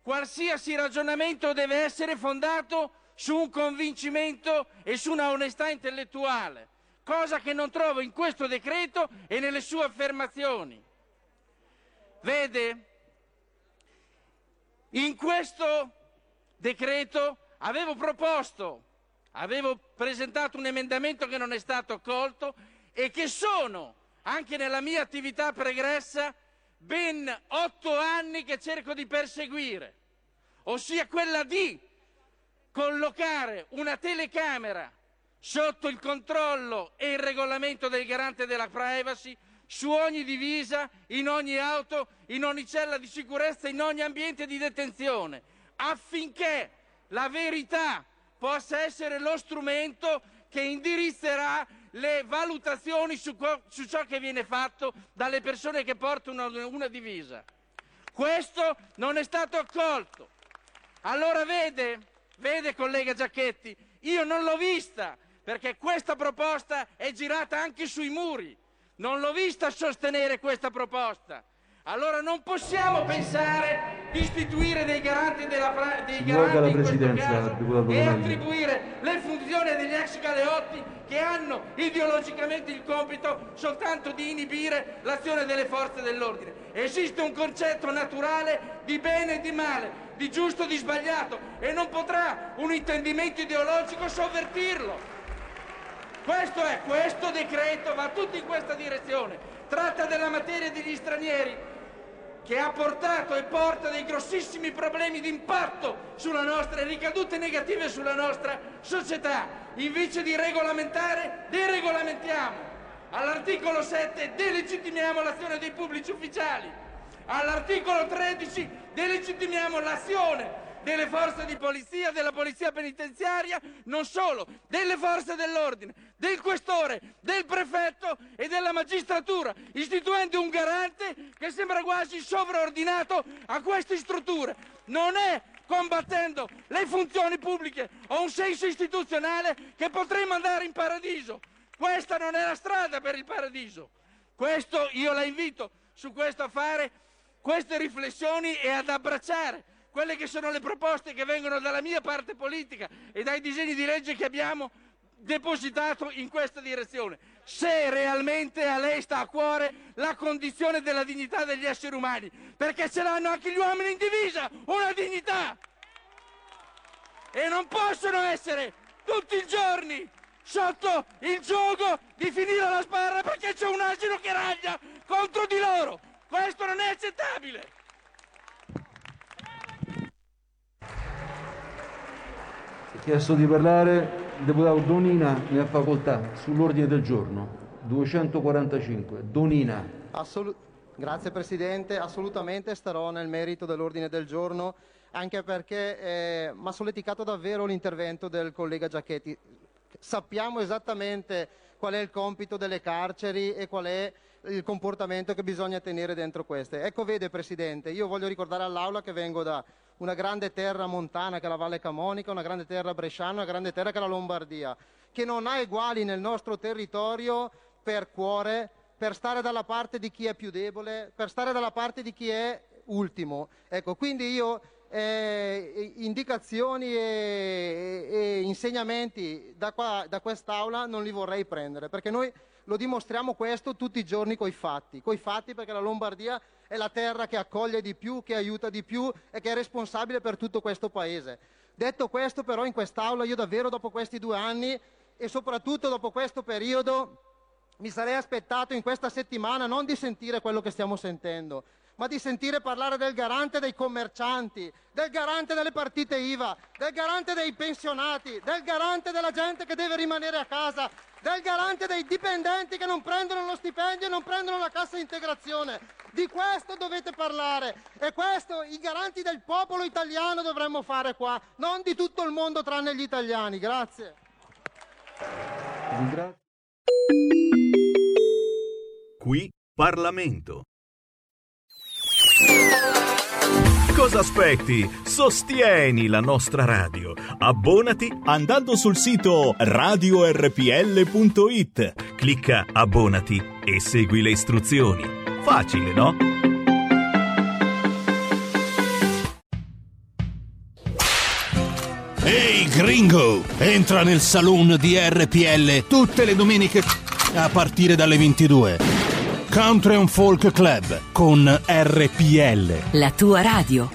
Speaker 23: qualsiasi ragionamento deve essere fondato su un convincimento e su una onestà intellettuale, cosa che non trovo in questo decreto e nelle sue affermazioni. Vede, in questo decreto avevo proposto, avevo presentato un emendamento che non è stato accolto e che sono, anche nella mia attività pregressa, ben otto anni che cerco di perseguire, ossia quella di collocare una telecamera sotto il controllo e il regolamento del garante della privacy su ogni divisa, in ogni auto, in ogni cella di sicurezza, in ogni ambiente di detenzione, affinché la verità possa essere lo strumento che indirizzerà le valutazioni su, su ciò che viene fatto dalle persone che portano una, una divisa. Questo non è stato accolto. Allora vede, vede collega Giacchetti, io non l'ho vista perché questa proposta è girata anche sui muri. Non l'ho vista sostenere questa proposta. Allora non possiamo pensare istituire dei garanti della pra- dei garanti in questo
Speaker 22: presidenza,
Speaker 23: caso e attribuire le funzioni degli ex galeotti che hanno ideologicamente il compito soltanto di inibire l'azione delle forze dell'ordine. Esiste un concetto naturale di bene e di male, di giusto e di sbagliato e non potrà un intendimento ideologico sovvertirlo. Questo è, questo decreto va tutto in questa direzione. Tratta della materia degli stranieri che ha portato e porta dei grossissimi problemi di impatto sulla nostra, ricadute negative sulla nostra società. Invece di regolamentare, deregolamentiamo. All'articolo 7 delegittimiamo l'azione dei pubblici ufficiali. All'articolo 13 delegittimiamo l'azione delle forze di polizia, della polizia penitenziaria, non solo, delle forze dell'ordine, del questore, del prefetto e della magistratura, istituendo un garante che sembra quasi sovraordinato a queste strutture. Non è combattendo le funzioni pubbliche o un senso istituzionale che potremo andare in paradiso. Questa non è la strada per il paradiso. Questo io la invito su questo a fare queste riflessioni e ad abbracciare quelle che sono le proposte che vengono dalla mia parte politica e dai disegni di legge che abbiamo depositato in questa direzione. Se realmente a lei sta a cuore la condizione della dignità degli esseri umani, perché ce l'hanno anche gli uomini in divisa, una dignità! E non possono essere tutti i giorni sotto il gioco di finire la sbarra perché c'è un asino che raglia contro di loro. Questo non è accettabile.
Speaker 22: Chiesto di parlare il deputato Donina, ne facoltà, sull'ordine del giorno. 245. Donina.
Speaker 24: Assolu- Grazie Presidente, assolutamente starò nel merito dell'ordine del giorno, anche perché eh, mi ha solleticato davvero l'intervento del collega Giacchetti. Sappiamo esattamente qual è il compito delle carceri e qual è il comportamento che bisogna tenere dentro queste. Ecco, vede Presidente, io voglio ricordare all'Aula che vengo da una grande terra montana che è la Valle Camonica, una grande terra bresciana, una grande terra che è la Lombardia, che non ha uguali nel nostro territorio per cuore, per stare dalla parte di chi è più debole, per stare dalla parte di chi è ultimo. Ecco, quindi io eh, indicazioni e, e insegnamenti da, qua, da quest'Aula non li vorrei prendere, perché noi lo dimostriamo questo tutti i giorni coi fatti, coi fatti perché la Lombardia è la terra che accoglie di più, che aiuta di più e che è responsabile per tutto questo paese. Detto questo però in quest'Aula io davvero dopo questi due anni e soprattutto dopo questo periodo mi sarei aspettato in questa settimana non di sentire quello che stiamo sentendo, ma di sentire parlare del garante dei commercianti, del garante delle partite IVA, del garante dei pensionati, del garante della gente che deve rimanere a casa, del garante dei dipendenti che non prendono lo stipendio e non prendono la cassa integrazione. Di questo dovete parlare e questo i garanti del popolo italiano dovremmo fare qua, non di tutto il mondo tranne gli italiani. Grazie.
Speaker 13: Qui Parlamento. Cosa aspetti? Sostieni la nostra radio. Abbonati andando sul sito radiorpl.it. Clicca Abbonati e segui le istruzioni. Facile, no?
Speaker 21: Ehi gringo, entra nel saloon di RPL tutte le domeniche a partire dalle 22. Country and Folk Club con RPL.
Speaker 25: La tua radio.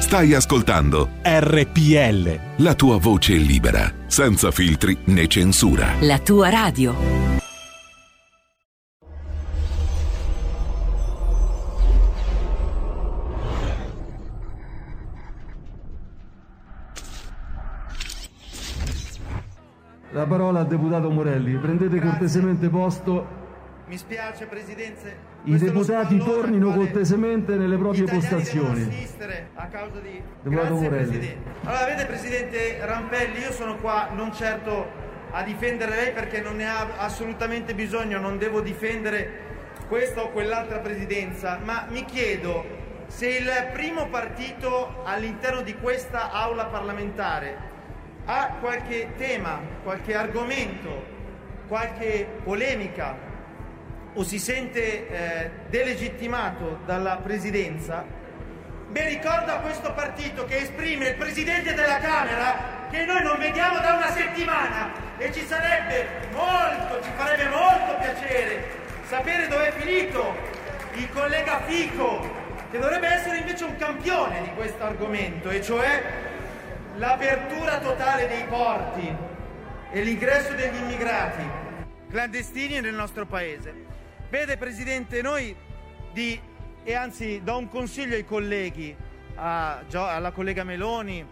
Speaker 26: Stai ascoltando
Speaker 21: RPL.
Speaker 26: la tua voce libera, senza filtri né censura.
Speaker 25: La tua radio.
Speaker 22: La parola al deputato Morelli. Prendete cortesemente posto.
Speaker 27: Mi spiace, Presidenza.
Speaker 22: I deputati tornino cortesemente nelle proprie postazioni.
Speaker 27: a causa di...
Speaker 22: Deputato
Speaker 27: Grazie,
Speaker 22: Morelli.
Speaker 27: Presidente. Allora, vede, Presidente Rampelli, io sono qua non certo a difendere lei perché non ne ha assolutamente bisogno, non devo difendere questa o quell'altra presidenza, ma mi chiedo se il primo partito all'interno di questa aula parlamentare ha qualche tema, qualche argomento, qualche polemica? O si sente eh, delegittimato dalla presidenza, beh ricorda questo partito che esprime il presidente della Camera che noi non vediamo da una settimana e ci sarebbe molto, ci farebbe molto piacere sapere dove è finito il collega Fico, che dovrebbe essere invece un campione di questo argomento, e cioè l'apertura totale dei porti e l'ingresso degli immigrati clandestini nel nostro paese. Vede Presidente, noi di, e anzi do un consiglio ai colleghi, a alla collega Meloni,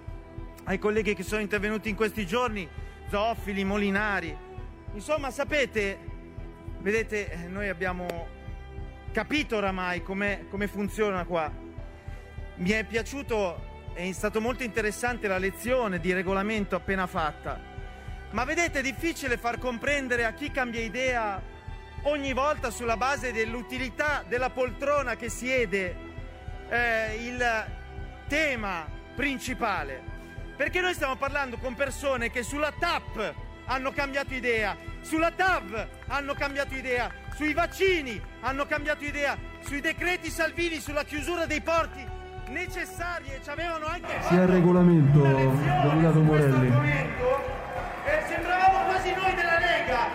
Speaker 27: ai colleghi che sono intervenuti in questi giorni, Zoffili, Molinari. Insomma, sapete, vedete, noi abbiamo capito oramai come come funziona qua. Mi è piaciuto, è stato molto interessante la lezione di regolamento appena fatta, ma vedete è difficile far comprendere a chi cambia idea ogni volta sulla base dell'utilità della poltrona che siede eh, il tema principale. Perché noi stiamo parlando con persone che sulla TAP hanno cambiato idea, sulla TAV hanno cambiato idea, sui vaccini hanno cambiato idea, sui decreti Salvini, sulla chiusura dei porti necessarie, ci avevano anche
Speaker 22: Sia il regolamento, deputato Morelli.
Speaker 27: eh, sembravamo quasi noi della Lega,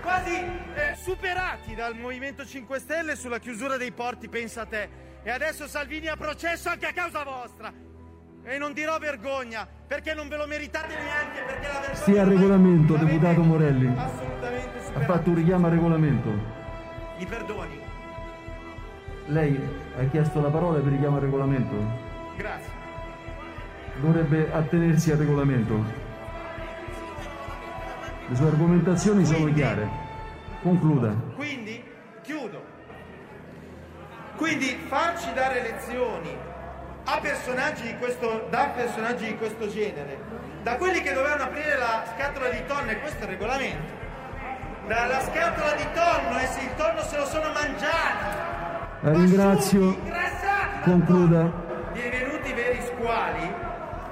Speaker 27: quasi eh, superati dal Movimento 5 Stelle sulla chiusura dei porti, pensa a te. E adesso Salvini ha processo anche a causa vostra. E non dirò vergogna, perché non ve lo meritate neanche, perché la vergogna
Speaker 22: Sia il regolamento, deputato Morelli.
Speaker 27: assolutamente
Speaker 22: Ha fatto un richiamo al regolamento.
Speaker 27: Mi perdoni.
Speaker 22: Lei ha chiesto la parola per richiamo al regolamento?
Speaker 27: Grazie.
Speaker 22: Dovrebbe attenersi al regolamento. Le sue argomentazioni sono chiare. Concluda.
Speaker 27: Quindi, chiudo. Quindi farci dare lezioni a personaggi di questo, da personaggi di questo genere, da quelli che dovevano aprire la scatola di tonne, questo è il regolamento,
Speaker 23: dalla scatola di tonno, e se il tonno se lo sono mangiati.
Speaker 22: La ringrazio. Concluda.
Speaker 23: tonno. Divenuti veri squali?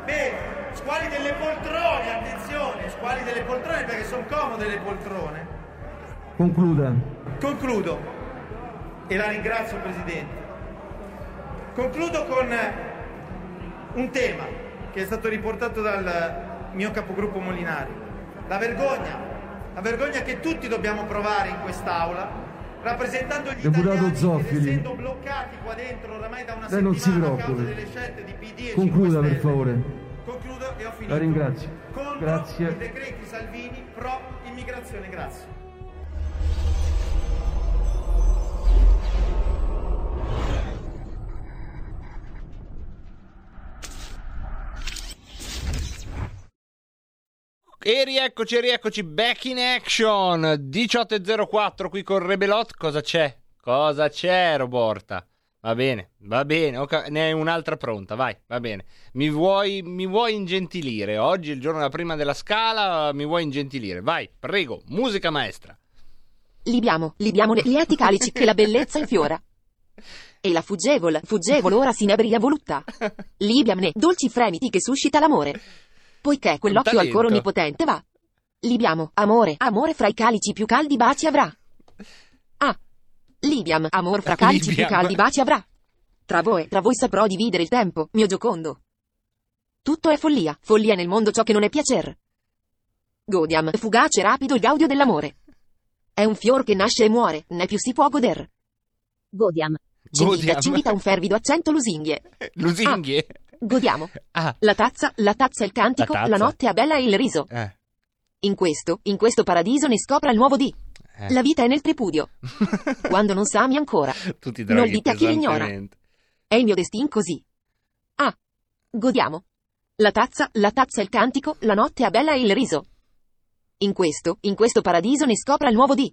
Speaker 23: Beh, squali delle poltrone, attenzione, squali delle poltrone perché sono comode le poltrone.
Speaker 22: Concluda.
Speaker 23: Concludo e la ringrazio Presidente. Concludo con un tema che è stato riportato dal mio capogruppo Molinari. La vergogna, la vergogna che tutti dobbiamo provare in quest'aula, rappresentando gli
Speaker 22: Deputato
Speaker 23: italiani
Speaker 22: Zoffili.
Speaker 23: essendo bloccati qua dentro oramai da una
Speaker 22: Lei non si
Speaker 23: settimana a causa
Speaker 22: preoccupi.
Speaker 23: delle scelte di PD e
Speaker 22: Concluda
Speaker 23: 5
Speaker 22: per
Speaker 23: Stelle.
Speaker 22: favore.
Speaker 23: Concludo e ho finito.
Speaker 22: La ringrazio.
Speaker 23: Contro i
Speaker 22: Grazie.
Speaker 23: decreti Salvini pro immigrazione, grazie.
Speaker 3: E rieccoci, rieccoci, back in action 18.04 qui con Rebelot. Cosa c'è? Cosa c'è, Roborta? Va bene, va bene, ok, ne hai un'altra pronta, vai, va bene. Mi vuoi, mi vuoi ingentilire? Oggi è il giorno prima della scala, mi vuoi ingentilire? Vai, prego, musica maestra.
Speaker 28: Libiamo, libiamo le lieti calici che la bellezza infiora. E la fuggevol, fuggevol ora si nebria voluta. Libiamne, dolci fremiti che suscita l'amore. Poiché quell'occhio al coro
Speaker 29: talento.
Speaker 28: onnipotente va. Libiamo, amore, amore fra i calici più caldi baci avrà. Ah, Libiam, amor fra calici più
Speaker 29: Libiam.
Speaker 28: caldi baci avrà. Tra voi, tra voi saprò dividere il tempo, mio giocondo. Tutto è follia, follia nel mondo ciò che non è piacer. Godiam, fugace rapido il gaudio dell'amore. È un fior che nasce e muore, né più si può goder. Godiam. Civita,
Speaker 3: Godiam.
Speaker 28: civita un fervido accento lusinghie.
Speaker 3: Lusinghie?
Speaker 28: Godiamo.
Speaker 3: Ah.
Speaker 28: La tazza, la tazza il cantico,
Speaker 3: La
Speaker 28: la, notte è bella e il riso.
Speaker 3: Eh.
Speaker 28: In questo, in questo paradiso ne scopra il nuovo di.
Speaker 3: Eh.
Speaker 28: La vita è nel tripudio. Quando non s'ami ancora.
Speaker 3: Tu ti
Speaker 28: Non dite a chi l'ignora. È il mio destin così. Ah. Godiamo. La tazza, la tazza il cantico, la notte è bella e il riso. In questo, in questo paradiso ne scopra il nuovo di.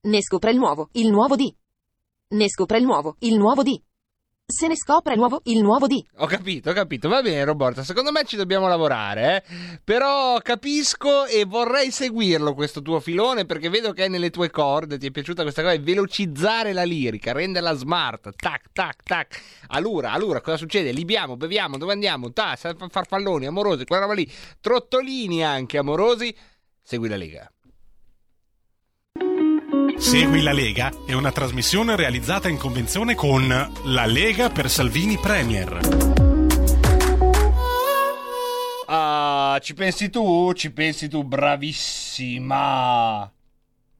Speaker 28: Ne scopre il nuovo, il nuovo di. Ne scopre il nuovo, il nuovo di. Se ne scopre nuovo, il nuovo di.
Speaker 3: Ho capito, ho capito. Va bene, Roberta. Secondo me ci dobbiamo lavorare, eh. Però capisco e vorrei seguirlo questo tuo filone perché vedo che è nelle tue corde. Ti è piaciuta questa cosa? E velocizzare la lirica, renderla smart. Tac, tac, tac. Allora, allora, cosa succede? Libiamo, beviamo, dove andiamo? Ta, farfalloni, amorosi, quella roba lì. Trottolini anche amorosi. Segui la Lega.
Speaker 30: Segui la Lega è una trasmissione realizzata in convenzione con La Lega per Salvini Premier.
Speaker 3: Ah, ci pensi tu? Ci pensi tu, bravissima.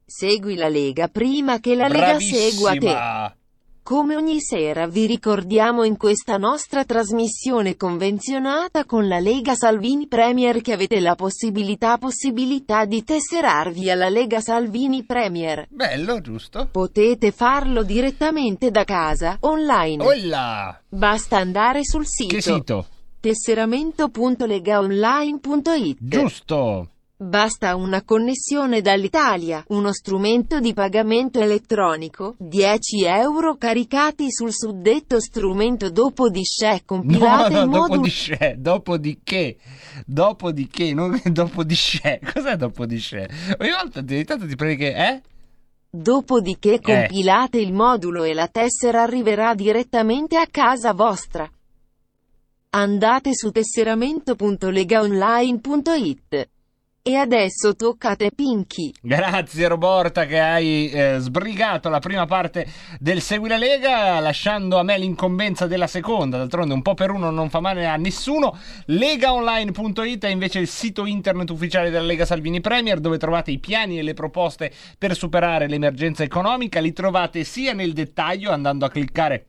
Speaker 28: Segui la Lega prima che la Lega segua te.
Speaker 3: Bravissima.
Speaker 28: Come ogni sera vi ricordiamo in questa nostra trasmissione convenzionata con la Lega Salvini Premier che avete la possibilità possibilità di tesserarvi alla Lega Salvini Premier.
Speaker 3: Bello, giusto?
Speaker 28: Potete farlo direttamente da casa, online.
Speaker 3: Olla!
Speaker 28: Basta andare sul sito.
Speaker 3: Che sito?
Speaker 28: tesseramento.legaonline.it.
Speaker 3: Giusto.
Speaker 28: Basta una connessione dall'Italia, uno strumento di pagamento elettronico, 10 euro caricati sul suddetto strumento dopodiché
Speaker 3: No,
Speaker 28: compilate
Speaker 3: no,
Speaker 28: il modulo.
Speaker 3: dopodiché, dopodiché, dopodiché, non dopodiché. Cos'è dopodiché? Ogni volta ogni tanto ti prendi che, eh?
Speaker 28: Dopodiché compilate il modulo e la tessera arriverà direttamente a casa vostra. Andate su tesseramento.legaonline.it. E adesso tocca a te Pinky.
Speaker 3: Grazie Roborta che hai eh, sbrigato la prima parte del Segui la Lega, lasciando a me l'incombenza della seconda. D'altronde un po' per uno non fa male a nessuno. Legaonline.it è invece il sito internet ufficiale della Lega Salvini Premier, dove trovate i piani e le proposte per superare l'emergenza economica. Li trovate sia nel dettaglio andando a cliccare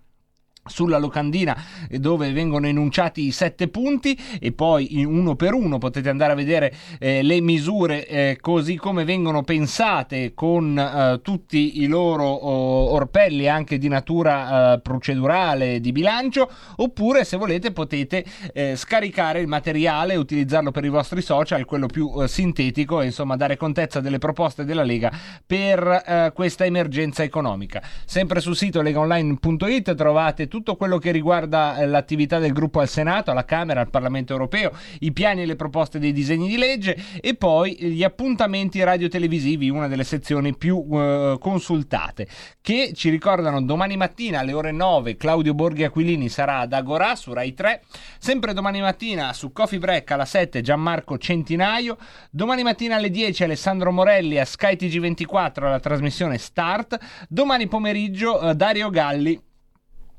Speaker 3: sulla locandina dove vengono enunciati i sette punti e poi uno per uno potete andare a vedere eh, le misure eh, così come vengono pensate con eh, tutti i loro oh, orpelli anche di natura eh, procedurale di bilancio oppure se volete potete eh, scaricare il materiale utilizzarlo per i vostri social quello più eh, sintetico e insomma dare contezza delle proposte della Lega per questa emergenza economica. Sempre sul sito legaonline.it trovate tutto quello che riguarda eh, l'attività del gruppo al Senato, alla Camera, al Parlamento europeo, i piani e le proposte dei disegni di legge e poi gli appuntamenti radio-televisivi, una delle sezioni più eh, consultate, che ci ricordano domani mattina alle ore 9 Claudio Borghi Aquilini sarà ad Agorà su Rai 3, sempre domani mattina su Coffee Break alla 7 Gianmarco Centinaio, domani mattina alle 10 Alessandro Morelli a Sky TG24 alla trasmissione Start, domani pomeriggio eh, Dario Galli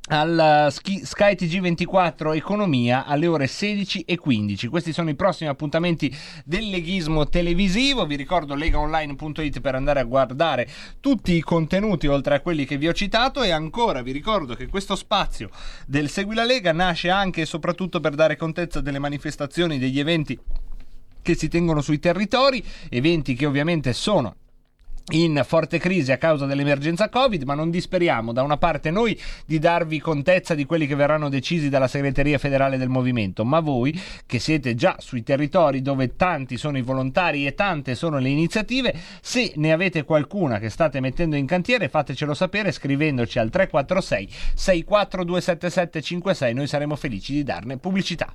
Speaker 3: al Sky TG24 Economia alle ore 16 e 15. Questi sono i prossimi appuntamenti del leghismo televisivo. Vi ricordo legaonline.it per andare a guardare tutti i contenuti oltre a quelli che vi ho citato e ancora vi ricordo che questo spazio del Segui la Lega nasce anche e soprattutto per dare contezza delle manifestazioni, degli eventi che si tengono sui territori, eventi che ovviamente sono in forte crisi a causa dell'emergenza Covid, ma non disperiamo da una parte noi di darvi contezza di quelli che verranno decisi dalla segreteria federale del movimento, ma voi che siete già sui territori dove tanti sono i volontari e tante sono le iniziative, se ne avete qualcuna che state mettendo in cantiere fatecelo sapere scrivendoci al 346 642776, noi saremo felici di darne pubblicità.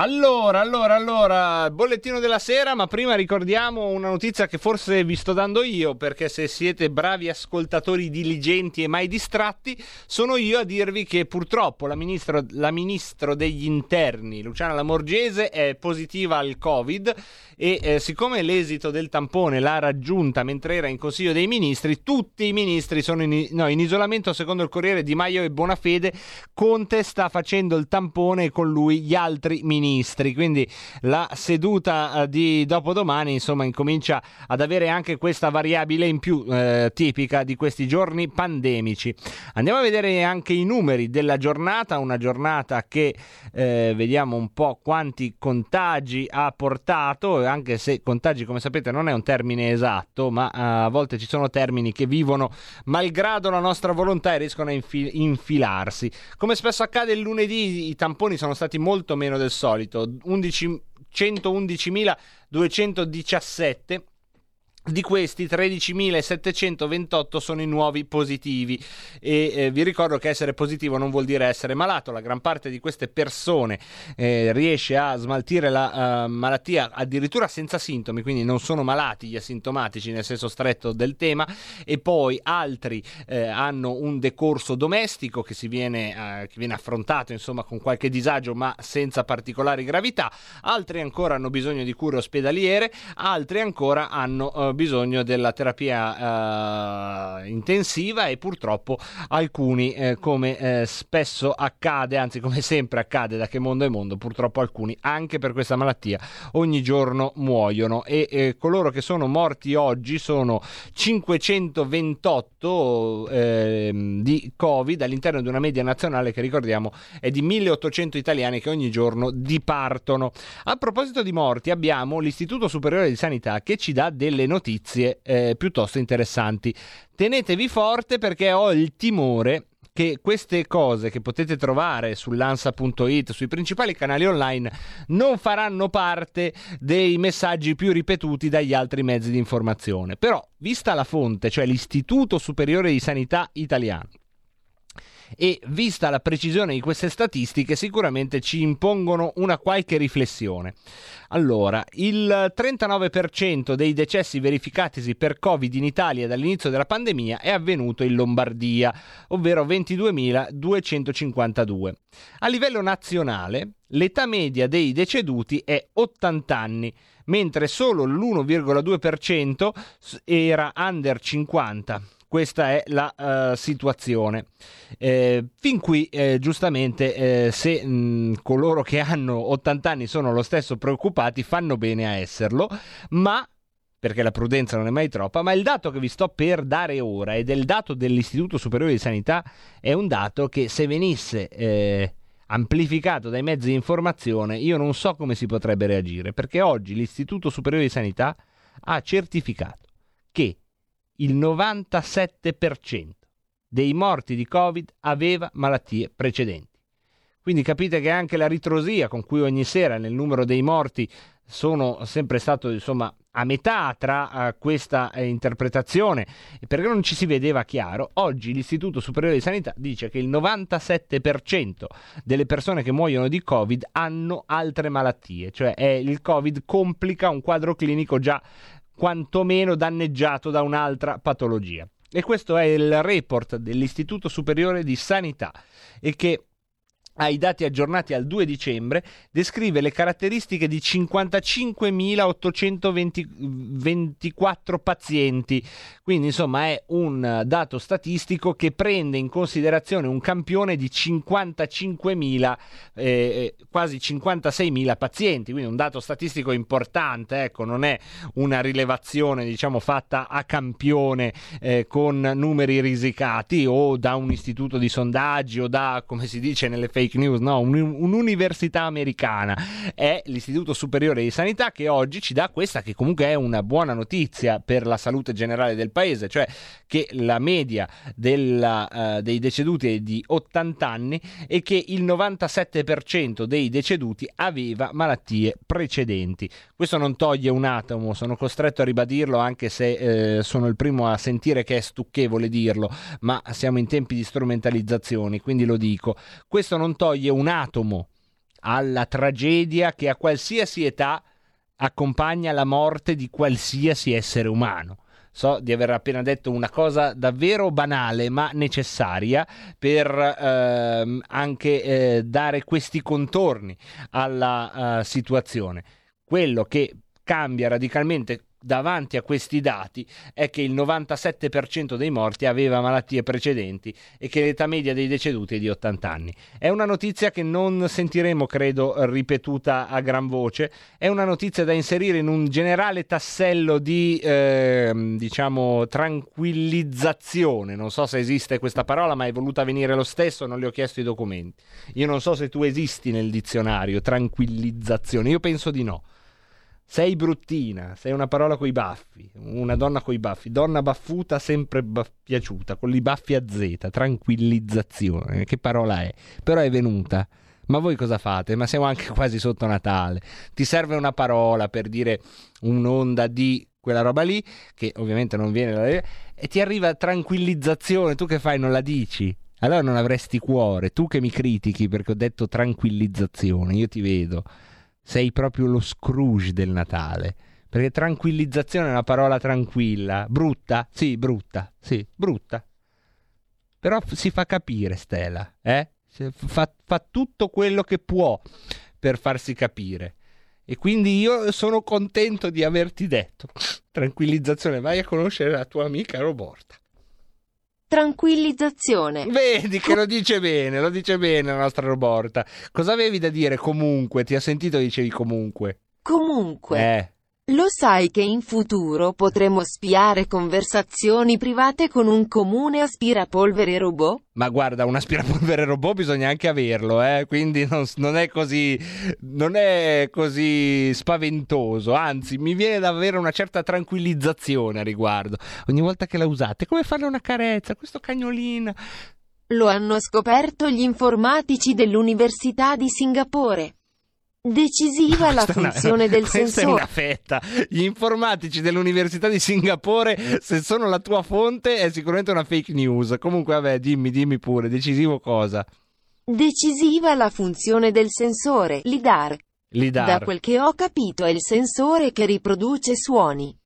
Speaker 3: Allora, allora, allora, bollettino della sera, ma prima ricordiamo una notizia che forse vi sto dando io, perché se siete bravi ascoltatori diligenti e mai distratti, sono io a dirvi che purtroppo la ministro, la ministro degli interni, Luciana Lamorgese, è positiva al Covid e eh, siccome l'esito del tampone l'ha raggiunta mentre era in Consiglio dei Ministri, tutti i ministri sono in, no, in isolamento, secondo il Corriere Di Maio e Bonafede, Conte sta facendo il tampone con lui gli altri ministri ministri. Quindi la seduta eh, di dopodomani insomma incomincia ad avere anche questa variabile in più eh, tipica di questi giorni pandemici. Andiamo a vedere anche i numeri della giornata, una giornata che eh, vediamo un po' quanti contagi ha portato, anche se contagi come sapete non è un termine esatto, ma eh, a volte ci sono termini che vivono malgrado la nostra volontà e riescono a infil- infilarsi. Come spesso accade il lunedì i tamponi sono stati molto meno del solito solito 111.217 di questi 13.728 sono i nuovi positivi. E eh, vi ricordo che essere positivo non vuol dire essere malato, la gran parte di queste persone eh, riesce a smaltire la uh, malattia addirittura senza sintomi, quindi non sono malati gli asintomatici nel senso stretto del tema. E poi altri eh, hanno un decorso domestico che, viene, uh, che viene affrontato insomma con qualche disagio ma senza particolari gravità, altri ancora hanno bisogno di cure ospedaliere, altri ancora hanno uh, bisogno della terapia uh, intensiva e purtroppo alcuni, eh, come eh, spesso accade, anzi come sempre accade da che mondo è mondo, purtroppo alcuni anche per questa malattia ogni giorno muoiono e eh, coloro che sono morti oggi sono 528 ehm, di Covid all'interno di una media nazionale che ricordiamo è di 1800 italiani che ogni giorno dipartono. A proposito di morti abbiamo l'Istituto Superiore di Sanità che ci dà delle notizie notizie eh, piuttosto interessanti. Tenetevi forte perché ho il timore che queste cose che potete trovare sull'ansa.it, sui principali canali online, non faranno parte dei messaggi più ripetuti dagli altri mezzi di informazione. Però, vista la fonte, cioè l'Istituto Superiore di Sanità Italiano, e vista la precisione di queste statistiche sicuramente ci impongono una qualche riflessione. Allora, il 39% dei decessi verificatisi per Covid in Italia dall'inizio della pandemia è avvenuto in Lombardia, ovvero 22.252. A livello nazionale, l'età media dei deceduti è 80 anni, mentre solo l'1,2% era under 50 questa è la uh, situazione. Eh, fin qui, eh, giustamente, eh, se mh, coloro che hanno 80 anni sono lo stesso preoccupati, fanno bene a esserlo, ma perché la prudenza non è mai troppa, ma il dato che vi sto per dare ora ed è il dato dell'Istituto Superiore di Sanità è un dato che se venisse eh, amplificato dai mezzi di informazione io non so come si potrebbe reagire, perché oggi l'Istituto Superiore di Sanità ha certificato che il 97% dei morti di Covid aveva malattie precedenti. Quindi capite che anche la ritrosia con cui ogni sera nel numero dei morti sono sempre stato insomma a metà tra uh, questa uh, interpretazione perché non ci si vedeva chiaro oggi l'Istituto Superiore di Sanità dice che il 97% delle persone che muoiono di Covid hanno altre malattie cioè il Covid complica un quadro clinico già quantomeno danneggiato da un'altra patologia. E questo è il report dell'Istituto Superiore di Sanità e che ai dati aggiornati al 2 dicembre, descrive le caratteristiche di 55.824 pazienti. Quindi, insomma, è un dato statistico che prende in considerazione un campione di 55.000, eh, quasi 56.000 pazienti. Quindi, un dato statistico importante, ecco, non è una rilevazione, diciamo, fatta a campione eh, con numeri risicati o da un istituto di sondaggi o da, come si dice nelle fake fake news, no, un, un'università americana, è l'Istituto Superiore di Sanità che oggi ci dà questa che comunque è una buona notizia per la salute generale del paese, cioè che la media della, uh, dei deceduti è di 80 anni e che il 97% dei deceduti aveva malattie precedenti. Questo non toglie un atomo, sono costretto a ribadirlo anche se eh, sono il primo a sentire che è stucchevole dirlo, ma siamo in tempi di strumentalizzazioni, quindi lo dico. Questo non toglie un atomo alla tragedia che a qualsiasi età accompagna la morte di qualsiasi essere umano. So di aver appena detto una cosa davvero banale ma necessaria per ehm, anche eh, dare questi contorni alla uh, situazione. Quello che cambia radicalmente davanti a questi dati è che il 97% dei morti aveva malattie precedenti e che l'età media dei deceduti è di 80 anni. È una notizia che non sentiremo, credo, ripetuta a gran voce, è una notizia da inserire in un generale tassello di, eh, diciamo, tranquillizzazione. Non so se esiste questa parola, ma è voluta venire lo stesso, non le ho chiesto i documenti. Io non so se tu esisti nel dizionario, tranquillizzazione, io penso di no. Sei bruttina, sei una parola coi baffi, una donna coi baffi, donna baffuta sempre baff- piaciuta, con i baffi a Z, tranquillizzazione, che parola è? Però è venuta. Ma voi cosa fate? Ma siamo anche quasi sotto Natale. Ti serve una parola per dire un'onda di quella roba lì, che ovviamente non viene da e ti arriva tranquillizzazione, tu che fai non la dici? Allora non avresti cuore, tu che mi critichi perché ho detto tranquillizzazione, io ti vedo sei proprio lo Scrooge del Natale. Perché tranquillizzazione è una parola tranquilla. Brutta? Sì, brutta. Sì, brutta. Però si fa capire, Stella. Eh? Fa, fa tutto quello che può per farsi capire. E quindi io sono contento di averti detto. Tranquillizzazione, vai a conoscere la tua amica Roborta.
Speaker 28: Tranquillizzazione.
Speaker 3: Vedi che lo dice bene, lo dice bene la nostra Roborta. Cosa avevi da dire comunque? Ti ha sentito dicevi comunque?
Speaker 28: Comunque.
Speaker 3: Eh.
Speaker 28: Lo sai che in futuro potremo spiare conversazioni private con un comune aspirapolvere robot?
Speaker 3: Ma guarda, un aspirapolvere robot bisogna anche averlo, eh? quindi non, non, è così, non è così spaventoso, anzi mi viene da avere una certa tranquillizzazione a riguardo. Ogni volta che la usate, come farle una carezza, questo cagnolino.
Speaker 28: Lo hanno scoperto gli informatici dell'Università di Singapore. Decisiva la funzione
Speaker 3: una,
Speaker 28: del
Speaker 3: questa
Speaker 28: sensore.
Speaker 3: è una fetta. Gli informatici dell'Università di Singapore, se sono la tua fonte, è sicuramente una fake news. Comunque, vabbè, dimmi, dimmi pure, decisivo cosa?
Speaker 28: Decisiva la funzione del sensore, LIDAR.
Speaker 3: LIDAR.
Speaker 28: Da quel che ho capito è il sensore che riproduce suoni.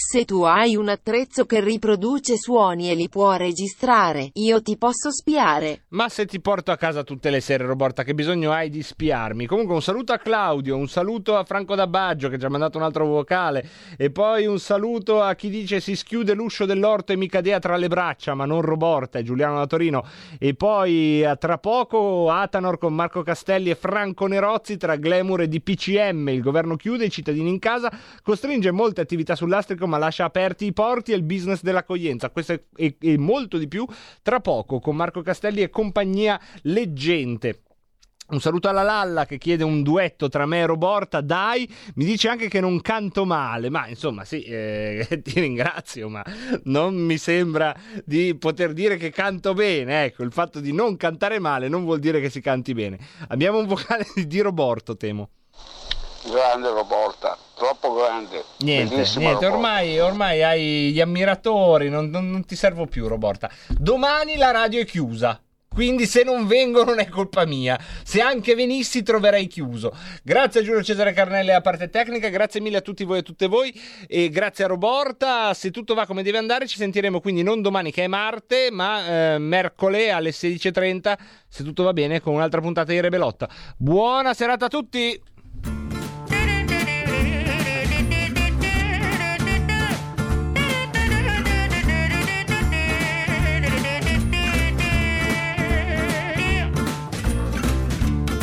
Speaker 28: Se tu hai un attrezzo che riproduce suoni e li può registrare, io ti posso spiare.
Speaker 3: Ma se ti porto a casa tutte le sere, Roborta, che bisogno hai di spiarmi? Comunque un saluto a Claudio, un saluto a Franco D'Abbaggio che ci ha mandato un altro vocale e poi un saluto a chi dice si schiude l'uscio dell'orto e mi cadea tra le braccia, ma non Roborta, è Giuliano da Torino. E poi a tra poco Atanor con Marco Castelli e Franco Nerozzi tra glamour e DPCM. Il governo chiude, i cittadini in casa, costringe molte attività sull'astrico ma lascia aperti i porti e il business dell'accoglienza. Questo e molto di più tra poco con Marco Castelli e compagnia leggente. Un saluto alla Lalla che chiede un duetto tra me e Roborta. Dai, mi dice anche che non canto male, ma insomma, sì, eh, ti ringrazio, ma non mi sembra di poter dire che canto bene. Ecco, il fatto di non cantare male non vuol dire che si canti bene. Abbiamo un vocale di Roborto, temo.
Speaker 29: Grande Roborta, troppo grande.
Speaker 3: Niente, niente ormai, ormai hai gli ammiratori, non, non- non ti servo più, Roborta. Domani la radio è chiusa. Quindi se non vengo non è colpa mia. Se anche venissi troverei chiuso. Grazie a Giulio Cesare Carnelli a parte tecnica, grazie mille a tutti voi e a tutte voi e grazie a Roborta. Se tutto va come deve andare ci sentiremo quindi non domani che è Marte, ma eh, mercoledì alle 16.30 se tutto va bene con un'altra puntata di Rebelotta. Buona serata a tutti!